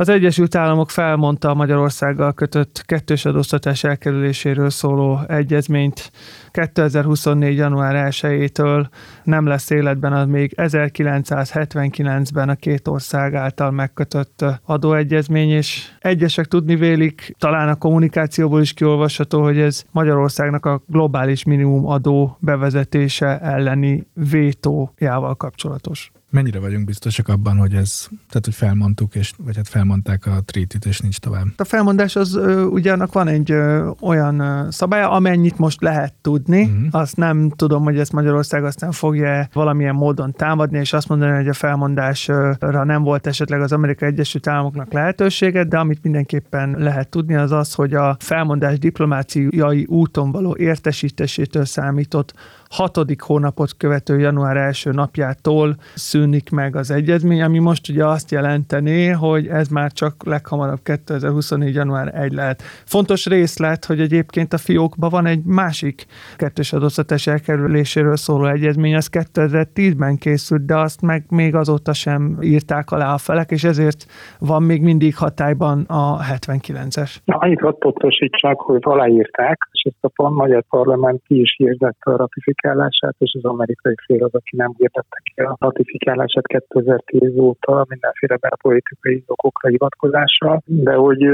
Az Egyesült Államok felmondta a Magyarországgal kötött kettős adóztatás elkerüléséről szóló egyezményt. 2024. január 1-től nem lesz életben az még 1979-ben a két ország által megkötött adóegyezmény, és egyesek tudni vélik, talán a kommunikációból is kiolvasható, hogy ez Magyarországnak a globális minimum adó bevezetése elleni vétójával kapcsolatos. Mennyire vagyunk biztosak abban, hogy ez, tehát hogy felmondtuk, és, vagy hát felmondták a treatit, és nincs tovább? A felmondás az ugyanak van egy ö, olyan ö, szabálya, amennyit most lehet tudni. Uh-huh. Azt nem tudom, hogy ezt Magyarország aztán fogja valamilyen módon támadni, és azt mondani, hogy a felmondásra nem volt esetleg az Amerikai Egyesült Államoknak lehetősége, de amit mindenképpen lehet tudni, az az, hogy a felmondás diplomáciai úton való értesítésétől számított hatodik hónapot követő január első napjától szűnik meg az egyezmény, ami most ugye azt jelenteni, hogy ez már csak leghamarabb 2024. január 1 lehet. Fontos részlet, hogy egyébként a fiókban van egy másik kettős adóztatás elkerüléséről szóló egyezmény, az 2010-ben készült, de azt meg még azóta sem írták alá a felek, és ezért van még mindig hatályban a 79-es. Na, annyit hadd pontosítsak, hogy aláírták, és ezt a magyar parlament ki is hirdette a ratifikálását, és az amerikai fél az, aki nem hirdette ki a ratifikálását 2010 óta mindenféle belpolitikai okokra hivatkozással, de hogy,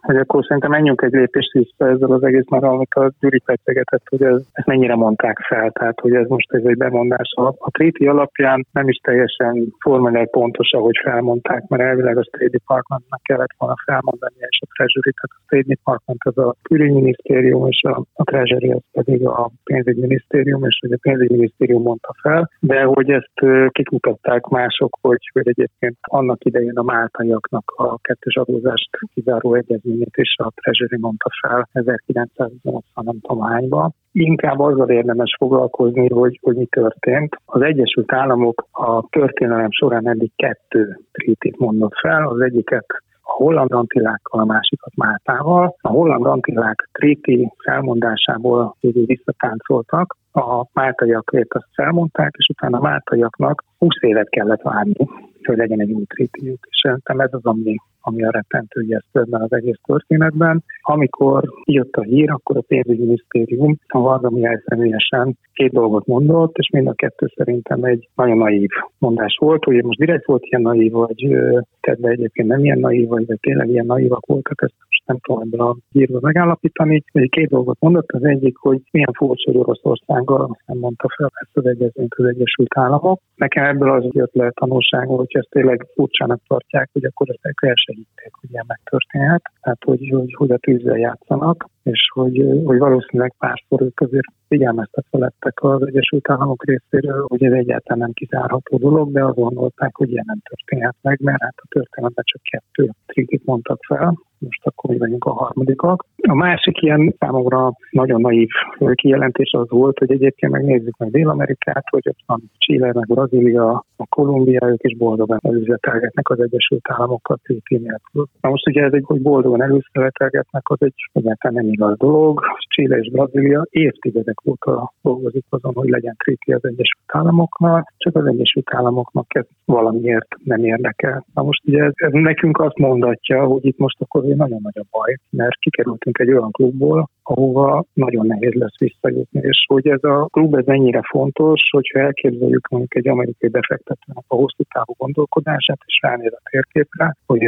hogy akkor szerintem menjünk egy lépést vissza ezzel az egész, mert amit a Gyuri fejtegetett, hogy ez, ezt mennyire mondták fel, tehát hogy ez most ez egy bemondás. A, a tréti alapján nem is teljesen formálják pontos, ahogy felmondták, mert elvileg a State Departmentnak kellett volna felmondani, és a Treasury, tehát a State Department az a külügyminisztérium, és a, a Treasury az pedig a pénzügyminisztérium, és hogy a pénzügyminisztérium mondta fel, de hogy ezt kikutatták mások, hogy, hogy egyébként annak idején a máltaiaknak a kettős adózást kizáró egyezményét is a Treasury mondta fel 1980 nem tudom hányban. Inkább azzal érdemes foglalkozni, hogy, hogy mi történt. Az Egyesült Államok a történelem során eddig kettő trítit mondott fel, az egyiket holland antillákkal, a másikat Máltával. A holland antillák tréti felmondásából végül visszatáncoltak, a máltaiakért azt felmondták, és utána a máltaiaknak 20 évet kellett várni, hogy legyen egy új trétiük. És szerintem ez az, ami ami a rettentő ijesztőben az egész történetben. Amikor jött a hír, akkor a pénzügyminisztérium a Varga Mihály személyesen két dolgot mondott, és mind a kettő szerintem egy nagyon naív mondás volt, hogy most direkt volt ilyen naív, vagy kedve egyébként nem ilyen naív, vagy, vagy tényleg ilyen naívak voltak, ezt most nem tudom ebből a hírból megállapítani. Egy két dolgot mondott, az egyik, hogy milyen furcsa, hogy Oroszországgal nem mondta fel ezt az egyezményt az Egyesült Államok. Nekem ebből az jött le tanulságul, hogy ezt tényleg furcsának tartják, hogy akkor ezt el se hitték, hogy ilyen megtörténhet, tehát hogy, hogy, hogy a tűzzel játszanak, és hogy, hogy valószínűleg párszor ők azért figyelmeztetve lettek az Egyesült Államok részéről, hogy ez egyáltalán nem kizárható dolog, de azt gondolták, hogy ilyen nem történhet meg, mert hát a történetben csak kettő trikit mondtak fel, most akkor mi vagyunk a harmadikak. A másik ilyen számomra nagyon naív kijelentés az volt, hogy egyébként megnézzük meg Dél-Amerikát, hogy ott van Chile, meg Brazília, a Kolumbia, ők is boldogan előzetelgetnek az Egyesült Államokkal nélkül. Na most ugye ez egy, hogy boldogan előzetelgetnek, az egy egyáltalán nem igaz dolog. Chile és Brazília évtizedek óta dolgozik azon, hogy legyen TT az Egyesült Államoknál, csak az Egyesült Államoknak ez valamiért nem érdekel. Na most ugye ez, ez nekünk azt mondatja, hogy itt most akkor nagyon nagy a baj, mert kikerültünk egy olyan klubból, ahova nagyon nehéz lesz visszajutni, és hogy ez a klub ez ennyire fontos, hogyha elképzeljük mondjuk egy amerikai befektetőnek a hosszú távú gondolkodását, és ránéz a térképre, hogy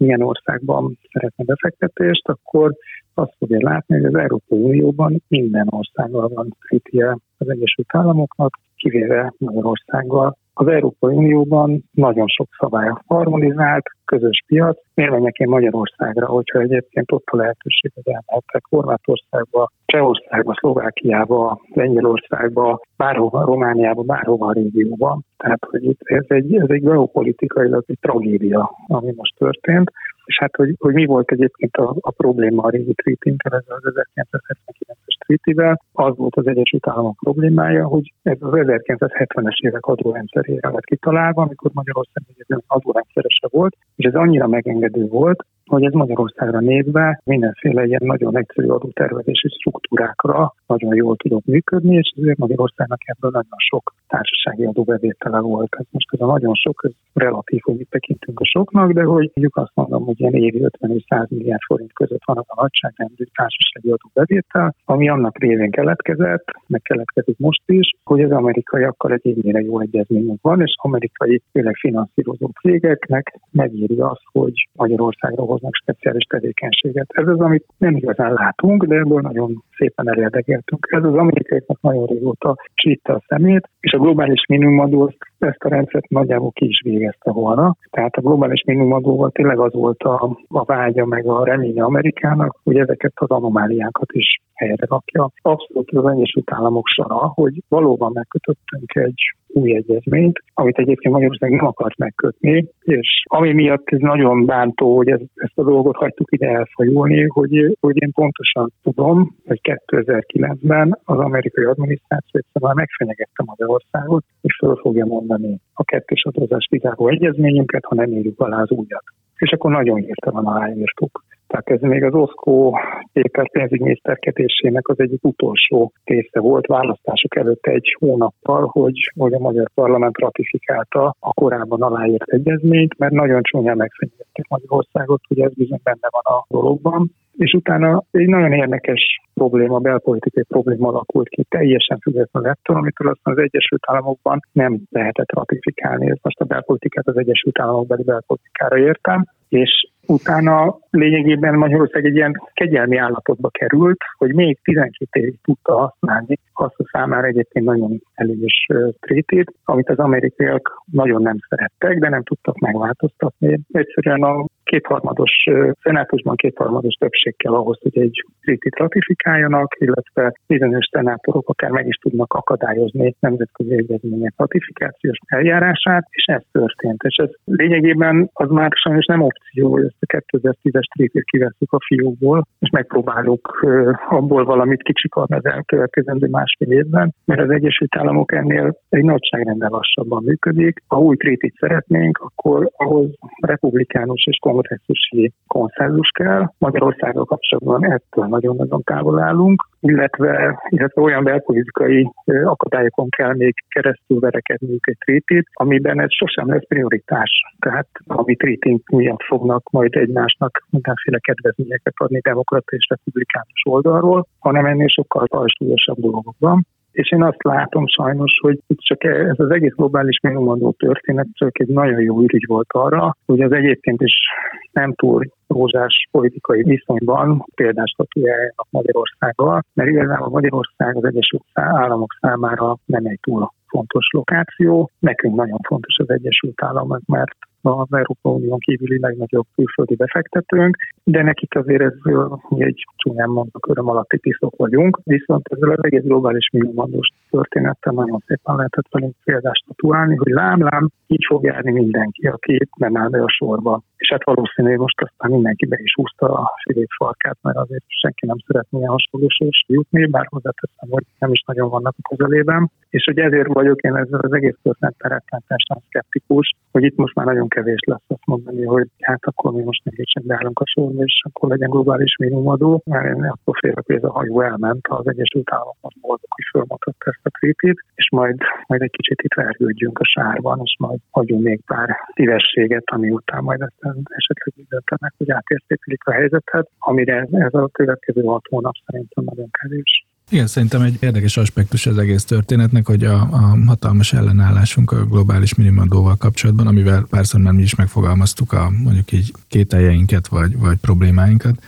milyen országban szeretne befektetést, akkor azt fogja látni, hogy az Európai Unióban minden országgal van kritike az Egyesült Államoknak, kivéve Magyarországgal. Az Európai Unióban nagyon sok szabály harmonizált, közös piac. Miért menjek én Magyarországra, hogyha egyébként ott a lehetőség, hogy elmehetek Horvátországba, Csehországba, Szlovákiába, Lengyelországba, bárhova, Romániába, bárhova a régióban. Tehát, hogy itt ez egy, ez egy geopolitikailag egy tragédia, ami most történt. És hát, hogy, hogy mi volt egyébként a, a probléma a régi ez az 1979-es treaty az volt az Egyesült Államok problémája, hogy ez az 1970-es évek adórendszerére lett kitalálva, amikor Magyarország egy adórendszerese volt, és ez annyira megengedő volt, hogy ez Magyarországra nézve mindenféle ilyen nagyon egyszerű adótervezési struktúrákra nagyon jól tudott működni, és ezért Magyarországnak ebből nagyon sok társasági adóbevétele volt. Ez most ez a nagyon sok, ez relatív, hogy mit tekintünk a soknak, de hogy mondjuk azt mondom, hogy ilyen évi 50 és 100 milliárd forint között van az a nagyságrendű társasági adóbevétel, ami annak révén keletkezett, meg keletkezik most is, hogy az amerikaiakkal egy ennyire jó egyezményünk van, és amerikai főleg finanszírozó cégeknek megéri az, hogy Magyarországra hoznak speciális tevékenységet. Ez az, amit nem igazán látunk, de ebből nagyon szépen elérdegeltünk. Ez az amerikaiaknak nagyon régóta csitta a szemét, és a globális minimumadó ezt a rendszert nagyjából ki is végezte volna. Tehát a globális minimumadóval tényleg az volt a, a vágya, meg a reménye Amerikának, hogy ezeket az anomáliákat is helyre rakja. Abszolút az Egyesült Államok sara, hogy valóban megkötöttünk egy új egyezményt, amit egyébként Magyarország nem akart megkötni, és ami miatt ez nagyon bántó, hogy ez, ezt a dolgot hagytuk ide elfajulni, hogy, hogy én pontosan tudom, hogy 2009-ben az amerikai adminisztráció egyszerűen megfenyegette Magyarországot, és föl fogja mondani a kettős adózás kizáró egyezményünket, ha nem írjuk alá az újat. És akkor nagyon hirtelen aláírtuk. Tehát ez még az Oszkó Péter pénzügyminiszterkedésének az egyik utolsó része volt választások előtt egy hónappal, hogy, hogy a magyar parlament ratifikálta a korábban aláírt egyezményt, mert nagyon csúnyán megfenyegették Magyarországot, hogy ez bizony benne van a dologban és utána egy nagyon érdekes probléma, belpolitikai probléma alakult ki, teljesen függetlenül ettől, amitől aztán az Egyesült Államokban nem lehetett ratifikálni. Ez most a belpolitikát az Egyesült Államok beli belpolitikára értem, és utána lényegében Magyarország egy ilyen kegyelmi állapotba került, hogy még 12 évig tudta használni azt a számára egyébként nagyon előnyös trétét, amit az amerikaiak nagyon nem szerettek, de nem tudtak megváltoztatni. Egyszerűen a kétharmados, szenátusban kétharmados többség kell ahhoz, hogy egy trétit ratifikáljanak, illetve bizonyos szenátorok akár meg is tudnak akadályozni nemzetközi egyezmények ratifikációs eljárását, és ez történt. És ez lényegében az már sajnos nem opció, hogy a 2010-es trétét kiveszünk a fiúkból, és megpróbáljuk abból valamit kicsikarni az elkövetkezendő másfél évben, mert az Egyesült Államok ennél egy nagyságrendel lassabban működik. Ha új trétit szeretnénk, akkor ahhoz republikánus és kongresszusi konszenzus kell. Magyarországgal kapcsolatban ettől nagyon-nagyon távol állunk, illetve, illetve olyan belpolitikai akadályokon kell még keresztül verekedniük egy trétét, amiben ez sosem lesz prioritás. Tehát ami trétink miatt fognak majd egymásnak mindenféle kedvezményeket adni demokrata és republikánus oldalról, hanem ennél sokkal súlyosabb dolgok van és én azt látom sajnos, hogy itt csak ez az egész globális minimumadó történet csak egy nagyon jó ürügy volt arra, hogy az egyébként is nem túl rózsás politikai viszonyban példás statujájának Magyarországgal, mert igazából Magyarország az Egyesült Államok számára nem egy túl fontos lokáció. Nekünk nagyon fontos az Egyesült Államok, mert az Európa Unión kívüli legnagyobb külföldi befektetőnk, de nekik azért ez egy csúnyán mondok, öröm alatti piszok vagyunk, viszont ezzel az egész globális minimumadós történettel nagyon szépen lehetett velünk példást tatuálni, hogy lám-lám, így fog járni mindenki, aki nem áll be a sorba. Hát valószínűleg most aztán mindenki be is húzta a filék farkát, mert azért senki nem szeretné ilyen hasonlósós jutni, bár hozzáteszem, hogy nem is nagyon vannak a közelében. És hogy ezért vagyok én ezzel az egész történettel rettenetesen szkeptikus, hogy itt most már nagyon kevés lesz azt mondani, hogy hát akkor mi most csak beállunk a sorba, és akkor legyen globális minimumadó, mert én akkor félek, hogy ez a hajó elment, az Egyesült Államok boldog, hogy fölmutatta ezt a trétét, és majd, majd egy kicsit itt vergődjünk a sárban, és majd hagyunk még pár szívességet, ami után majd ezt esetleg úgy döntenek, hogy átértékelik a helyzetet, amire ez a következő hat hónap szerintem nagyon kevés. Igen, szerintem egy érdekes aspektus az egész történetnek, hogy a, a hatalmas ellenállásunk a globális minimadóval kapcsolatban, amivel párszor már is megfogalmaztuk a mondjuk így kételjeinket vagy, vagy problémáinkat,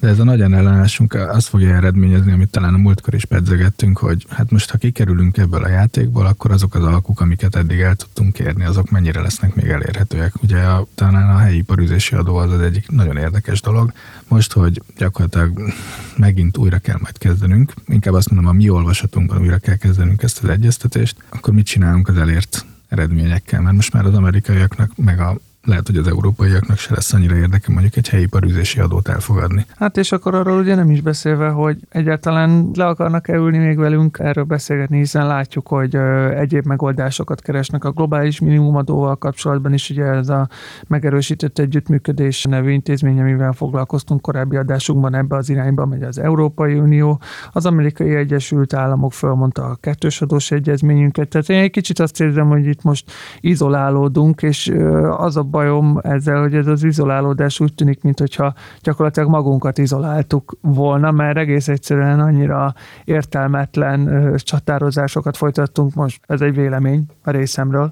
de ez a nagy ellenállásunk azt fogja eredményezni, amit talán a múltkor is pedzegettünk, hogy hát most ha kikerülünk ebből a játékból, akkor azok az alkuk, amiket eddig el tudtunk kérni, azok mennyire lesznek még elérhetőek. Ugye a, talán a helyi iparüzési adó az az egyik nagyon érdekes dolog. Most, hogy gyakorlatilag megint újra kell majd kezdenünk, inkább azt mondom, a mi olvasatunkban újra kell kezdenünk ezt az egyeztetést, akkor mit csinálunk az elért eredményekkel, mert most már az amerikaiaknak, meg a lehet, hogy az európaiaknak se lesz annyira érdeke mondjuk egy helyi parűzési adót elfogadni. Hát és akkor arról ugye nem is beszélve, hogy egyáltalán le akarnak-e még velünk erről beszélgetni, hiszen látjuk, hogy egyéb megoldásokat keresnek a globális minimumadóval kapcsolatban is, ugye ez a megerősített együttműködés nevű intézmény, amivel foglalkoztunk korábbi adásunkban, ebbe az irányba megy az Európai Unió, az Amerikai Egyesült Államok fölmondta a kettős adós egyezményünket, tehát én egy kicsit azt érzem, hogy itt most izolálódunk, és az a bajom ezzel, hogy ez az izolálódás úgy tűnik, mintha gyakorlatilag magunkat izoláltuk volna, mert egész egyszerűen annyira értelmetlen csatározásokat folytattunk, most ez egy vélemény a részemről,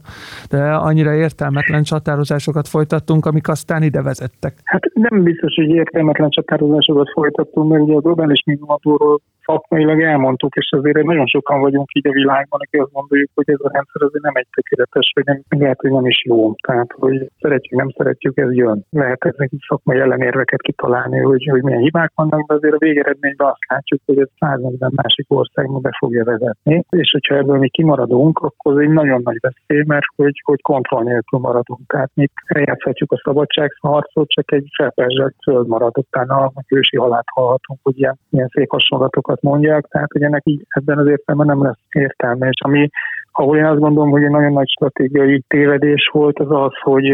de annyira értelmetlen csatározásokat folytattunk, amik aztán ide vezettek. Hát nem biztos, hogy értelmetlen csatározásokat folytattunk, mert ugye a globális minimumadóról szakmailag elmondtuk, és azért nagyon sokan vagyunk így a világban, aki azt gondoljuk, hogy ez a rendszer azért nem egy tökéletes, vagy nem, lehet, hogy nem is jó. Tehát, hogy szeretjük, nem szeretjük, ez jön. Lehet ezek szakmai ellenérveket kitalálni, hogy, hogy milyen hibák vannak, de azért a végeredményben azt látjuk, hogy ez 140 másik országban be fogja vezetni. És hogyha ebből mi kimaradunk, akkor egy nagyon nagy veszély, mert hogy, hogy kontroll nélkül maradunk. Tehát mi eljátszhatjuk a szabadságharcot, csak egy felperzselt föld marad, utána a ősi halált hallhatunk, hogy ilyen, ilyen szép hasonlatokat mondják, tehát hogy ennek így ebben az értelemben nem lesz értelme. És ami ahol én azt gondolom, hogy egy nagyon nagy stratégiai tévedés volt, az az, hogy,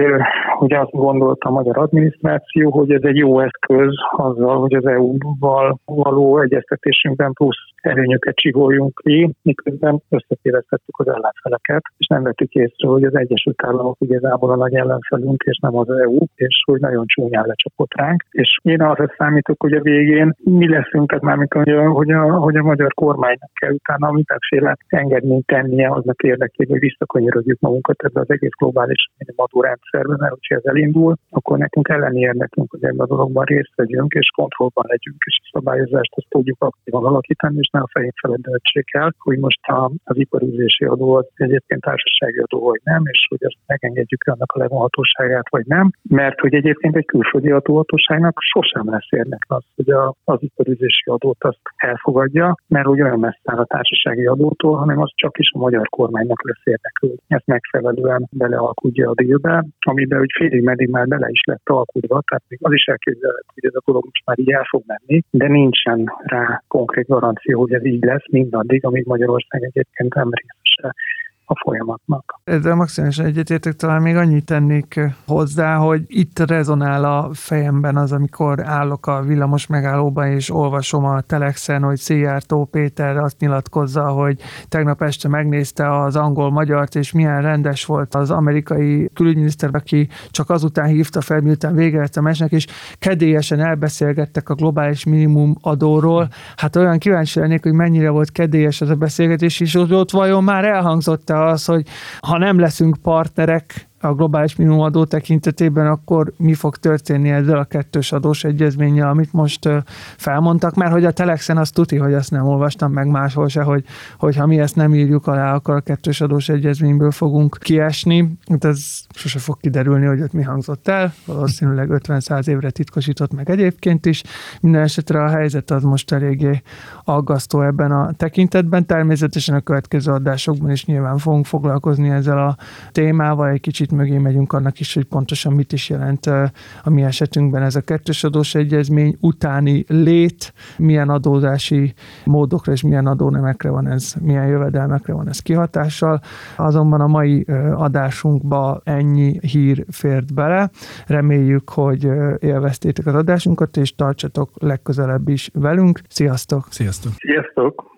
hogy azt gondolta a magyar adminisztráció, hogy ez egy jó eszköz azzal, hogy az EU-val való egyeztetésünkben plusz előnyöket csiholjunk ki, miközben összetévesztettük az ellenfeleket, és nem vettük észre, hogy az Egyesült Államok igazából a nagy ellenfelünk, és nem az EU, és hogy nagyon csúnyán lecsapott ránk. És én arra számítok, hogy a végén mi leszünk, tehát mármint, hogy a, hogy a, hogy a magyar kormánynak kell utána mindenféle engedményt tennie annak érdekében, hogy visszakanyarodjuk magunkat ebbe az egész globális adórendszerbe, mert hogyha ez elindul, akkor nekünk elleni érdekünk, hogy ebben a dologban részt vegyünk, és kontrollban legyünk, és a szabályozást azt tudjuk aktívan alakítani, és ne a fején feledetség el, hogy most a, az iparűzési adó az egyébként társasági adó, vagy nem, és hogy ezt megengedjük annak a levonhatóságát, vagy nem, mert hogy egyébként egy külföldi adóhatóságnak sosem lesz érdek az, hogy a, az iparűzési adót azt elfogadja, mert úgy olyan messze áll a társasági adótól, hanem az csak is a magyar kormánynak lesz érdekű. Ezt megfelelően belealkudja a dílbe, amiben úgy félig meddig már bele is lett alkudva, tehát még az is elképzelhető, hogy ez a dolog most már így el fog menni, de nincsen rá konkrét garancia, hogy ez így lesz mindaddig, amíg Magyarország egyébként nem részese a folyamatnak. Ezzel maximálisan egyetértek, talán még annyit tennék hozzá, hogy itt rezonál a fejemben az, amikor állok a villamos megállóban, és olvasom a Telexen, hogy Szijjártó Péter azt nyilatkozza, hogy tegnap este megnézte az angol-magyart, és milyen rendes volt az amerikai külügyminiszter, aki csak azután hívta fel, miután vége lett a mesnek, és kedélyesen elbeszélgettek a globális minimum adóról. Hát olyan kíváncsi lennék, hogy mennyire volt kedélyes ez a beszélgetés, és ott vajon már elhangzott az, hogy ha nem leszünk partnerek, a globális minimumadó tekintetében, akkor mi fog történni ezzel a kettős adós egyezménnyel, amit most felmondtak, mert hogy a Telexen azt tuti, hogy azt nem olvastam meg máshol se, hogy, hogy ha mi ezt nem írjuk alá, akkor a kettős adós egyezményből fogunk kiesni. Hát ez sose fog kiderülni, hogy ott mi hangzott el, valószínűleg 50-100 évre titkosított meg egyébként is. Minden esetre a helyzet az most eléggé aggasztó ebben a tekintetben. Természetesen a következő adásokban is nyilván fogunk foglalkozni ezzel a témával, egy kicsit mögé megyünk annak is, hogy pontosan mit is jelent a mi esetünkben ez a kettős adós egyezmény utáni lét, milyen adózási módokra és milyen adónemekre van ez, milyen jövedelmekre van ez kihatással. Azonban a mai adásunkba ennyi hír fért bele. Reméljük, hogy élveztétek az adásunkat, és tartsatok legközelebb is velünk. Sziasztok! Sziasztok! Sziasztok!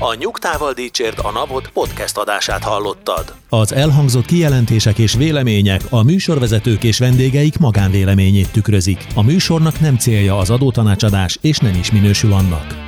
A Nyugtával Dícsért a Napot podcast adását hallottad. Az elhangzott kijelentések és vélemények a műsorvezetők és vendégeik magánvéleményét tükrözik. A műsornak nem célja az adótanácsadás, és nem is minősül annak.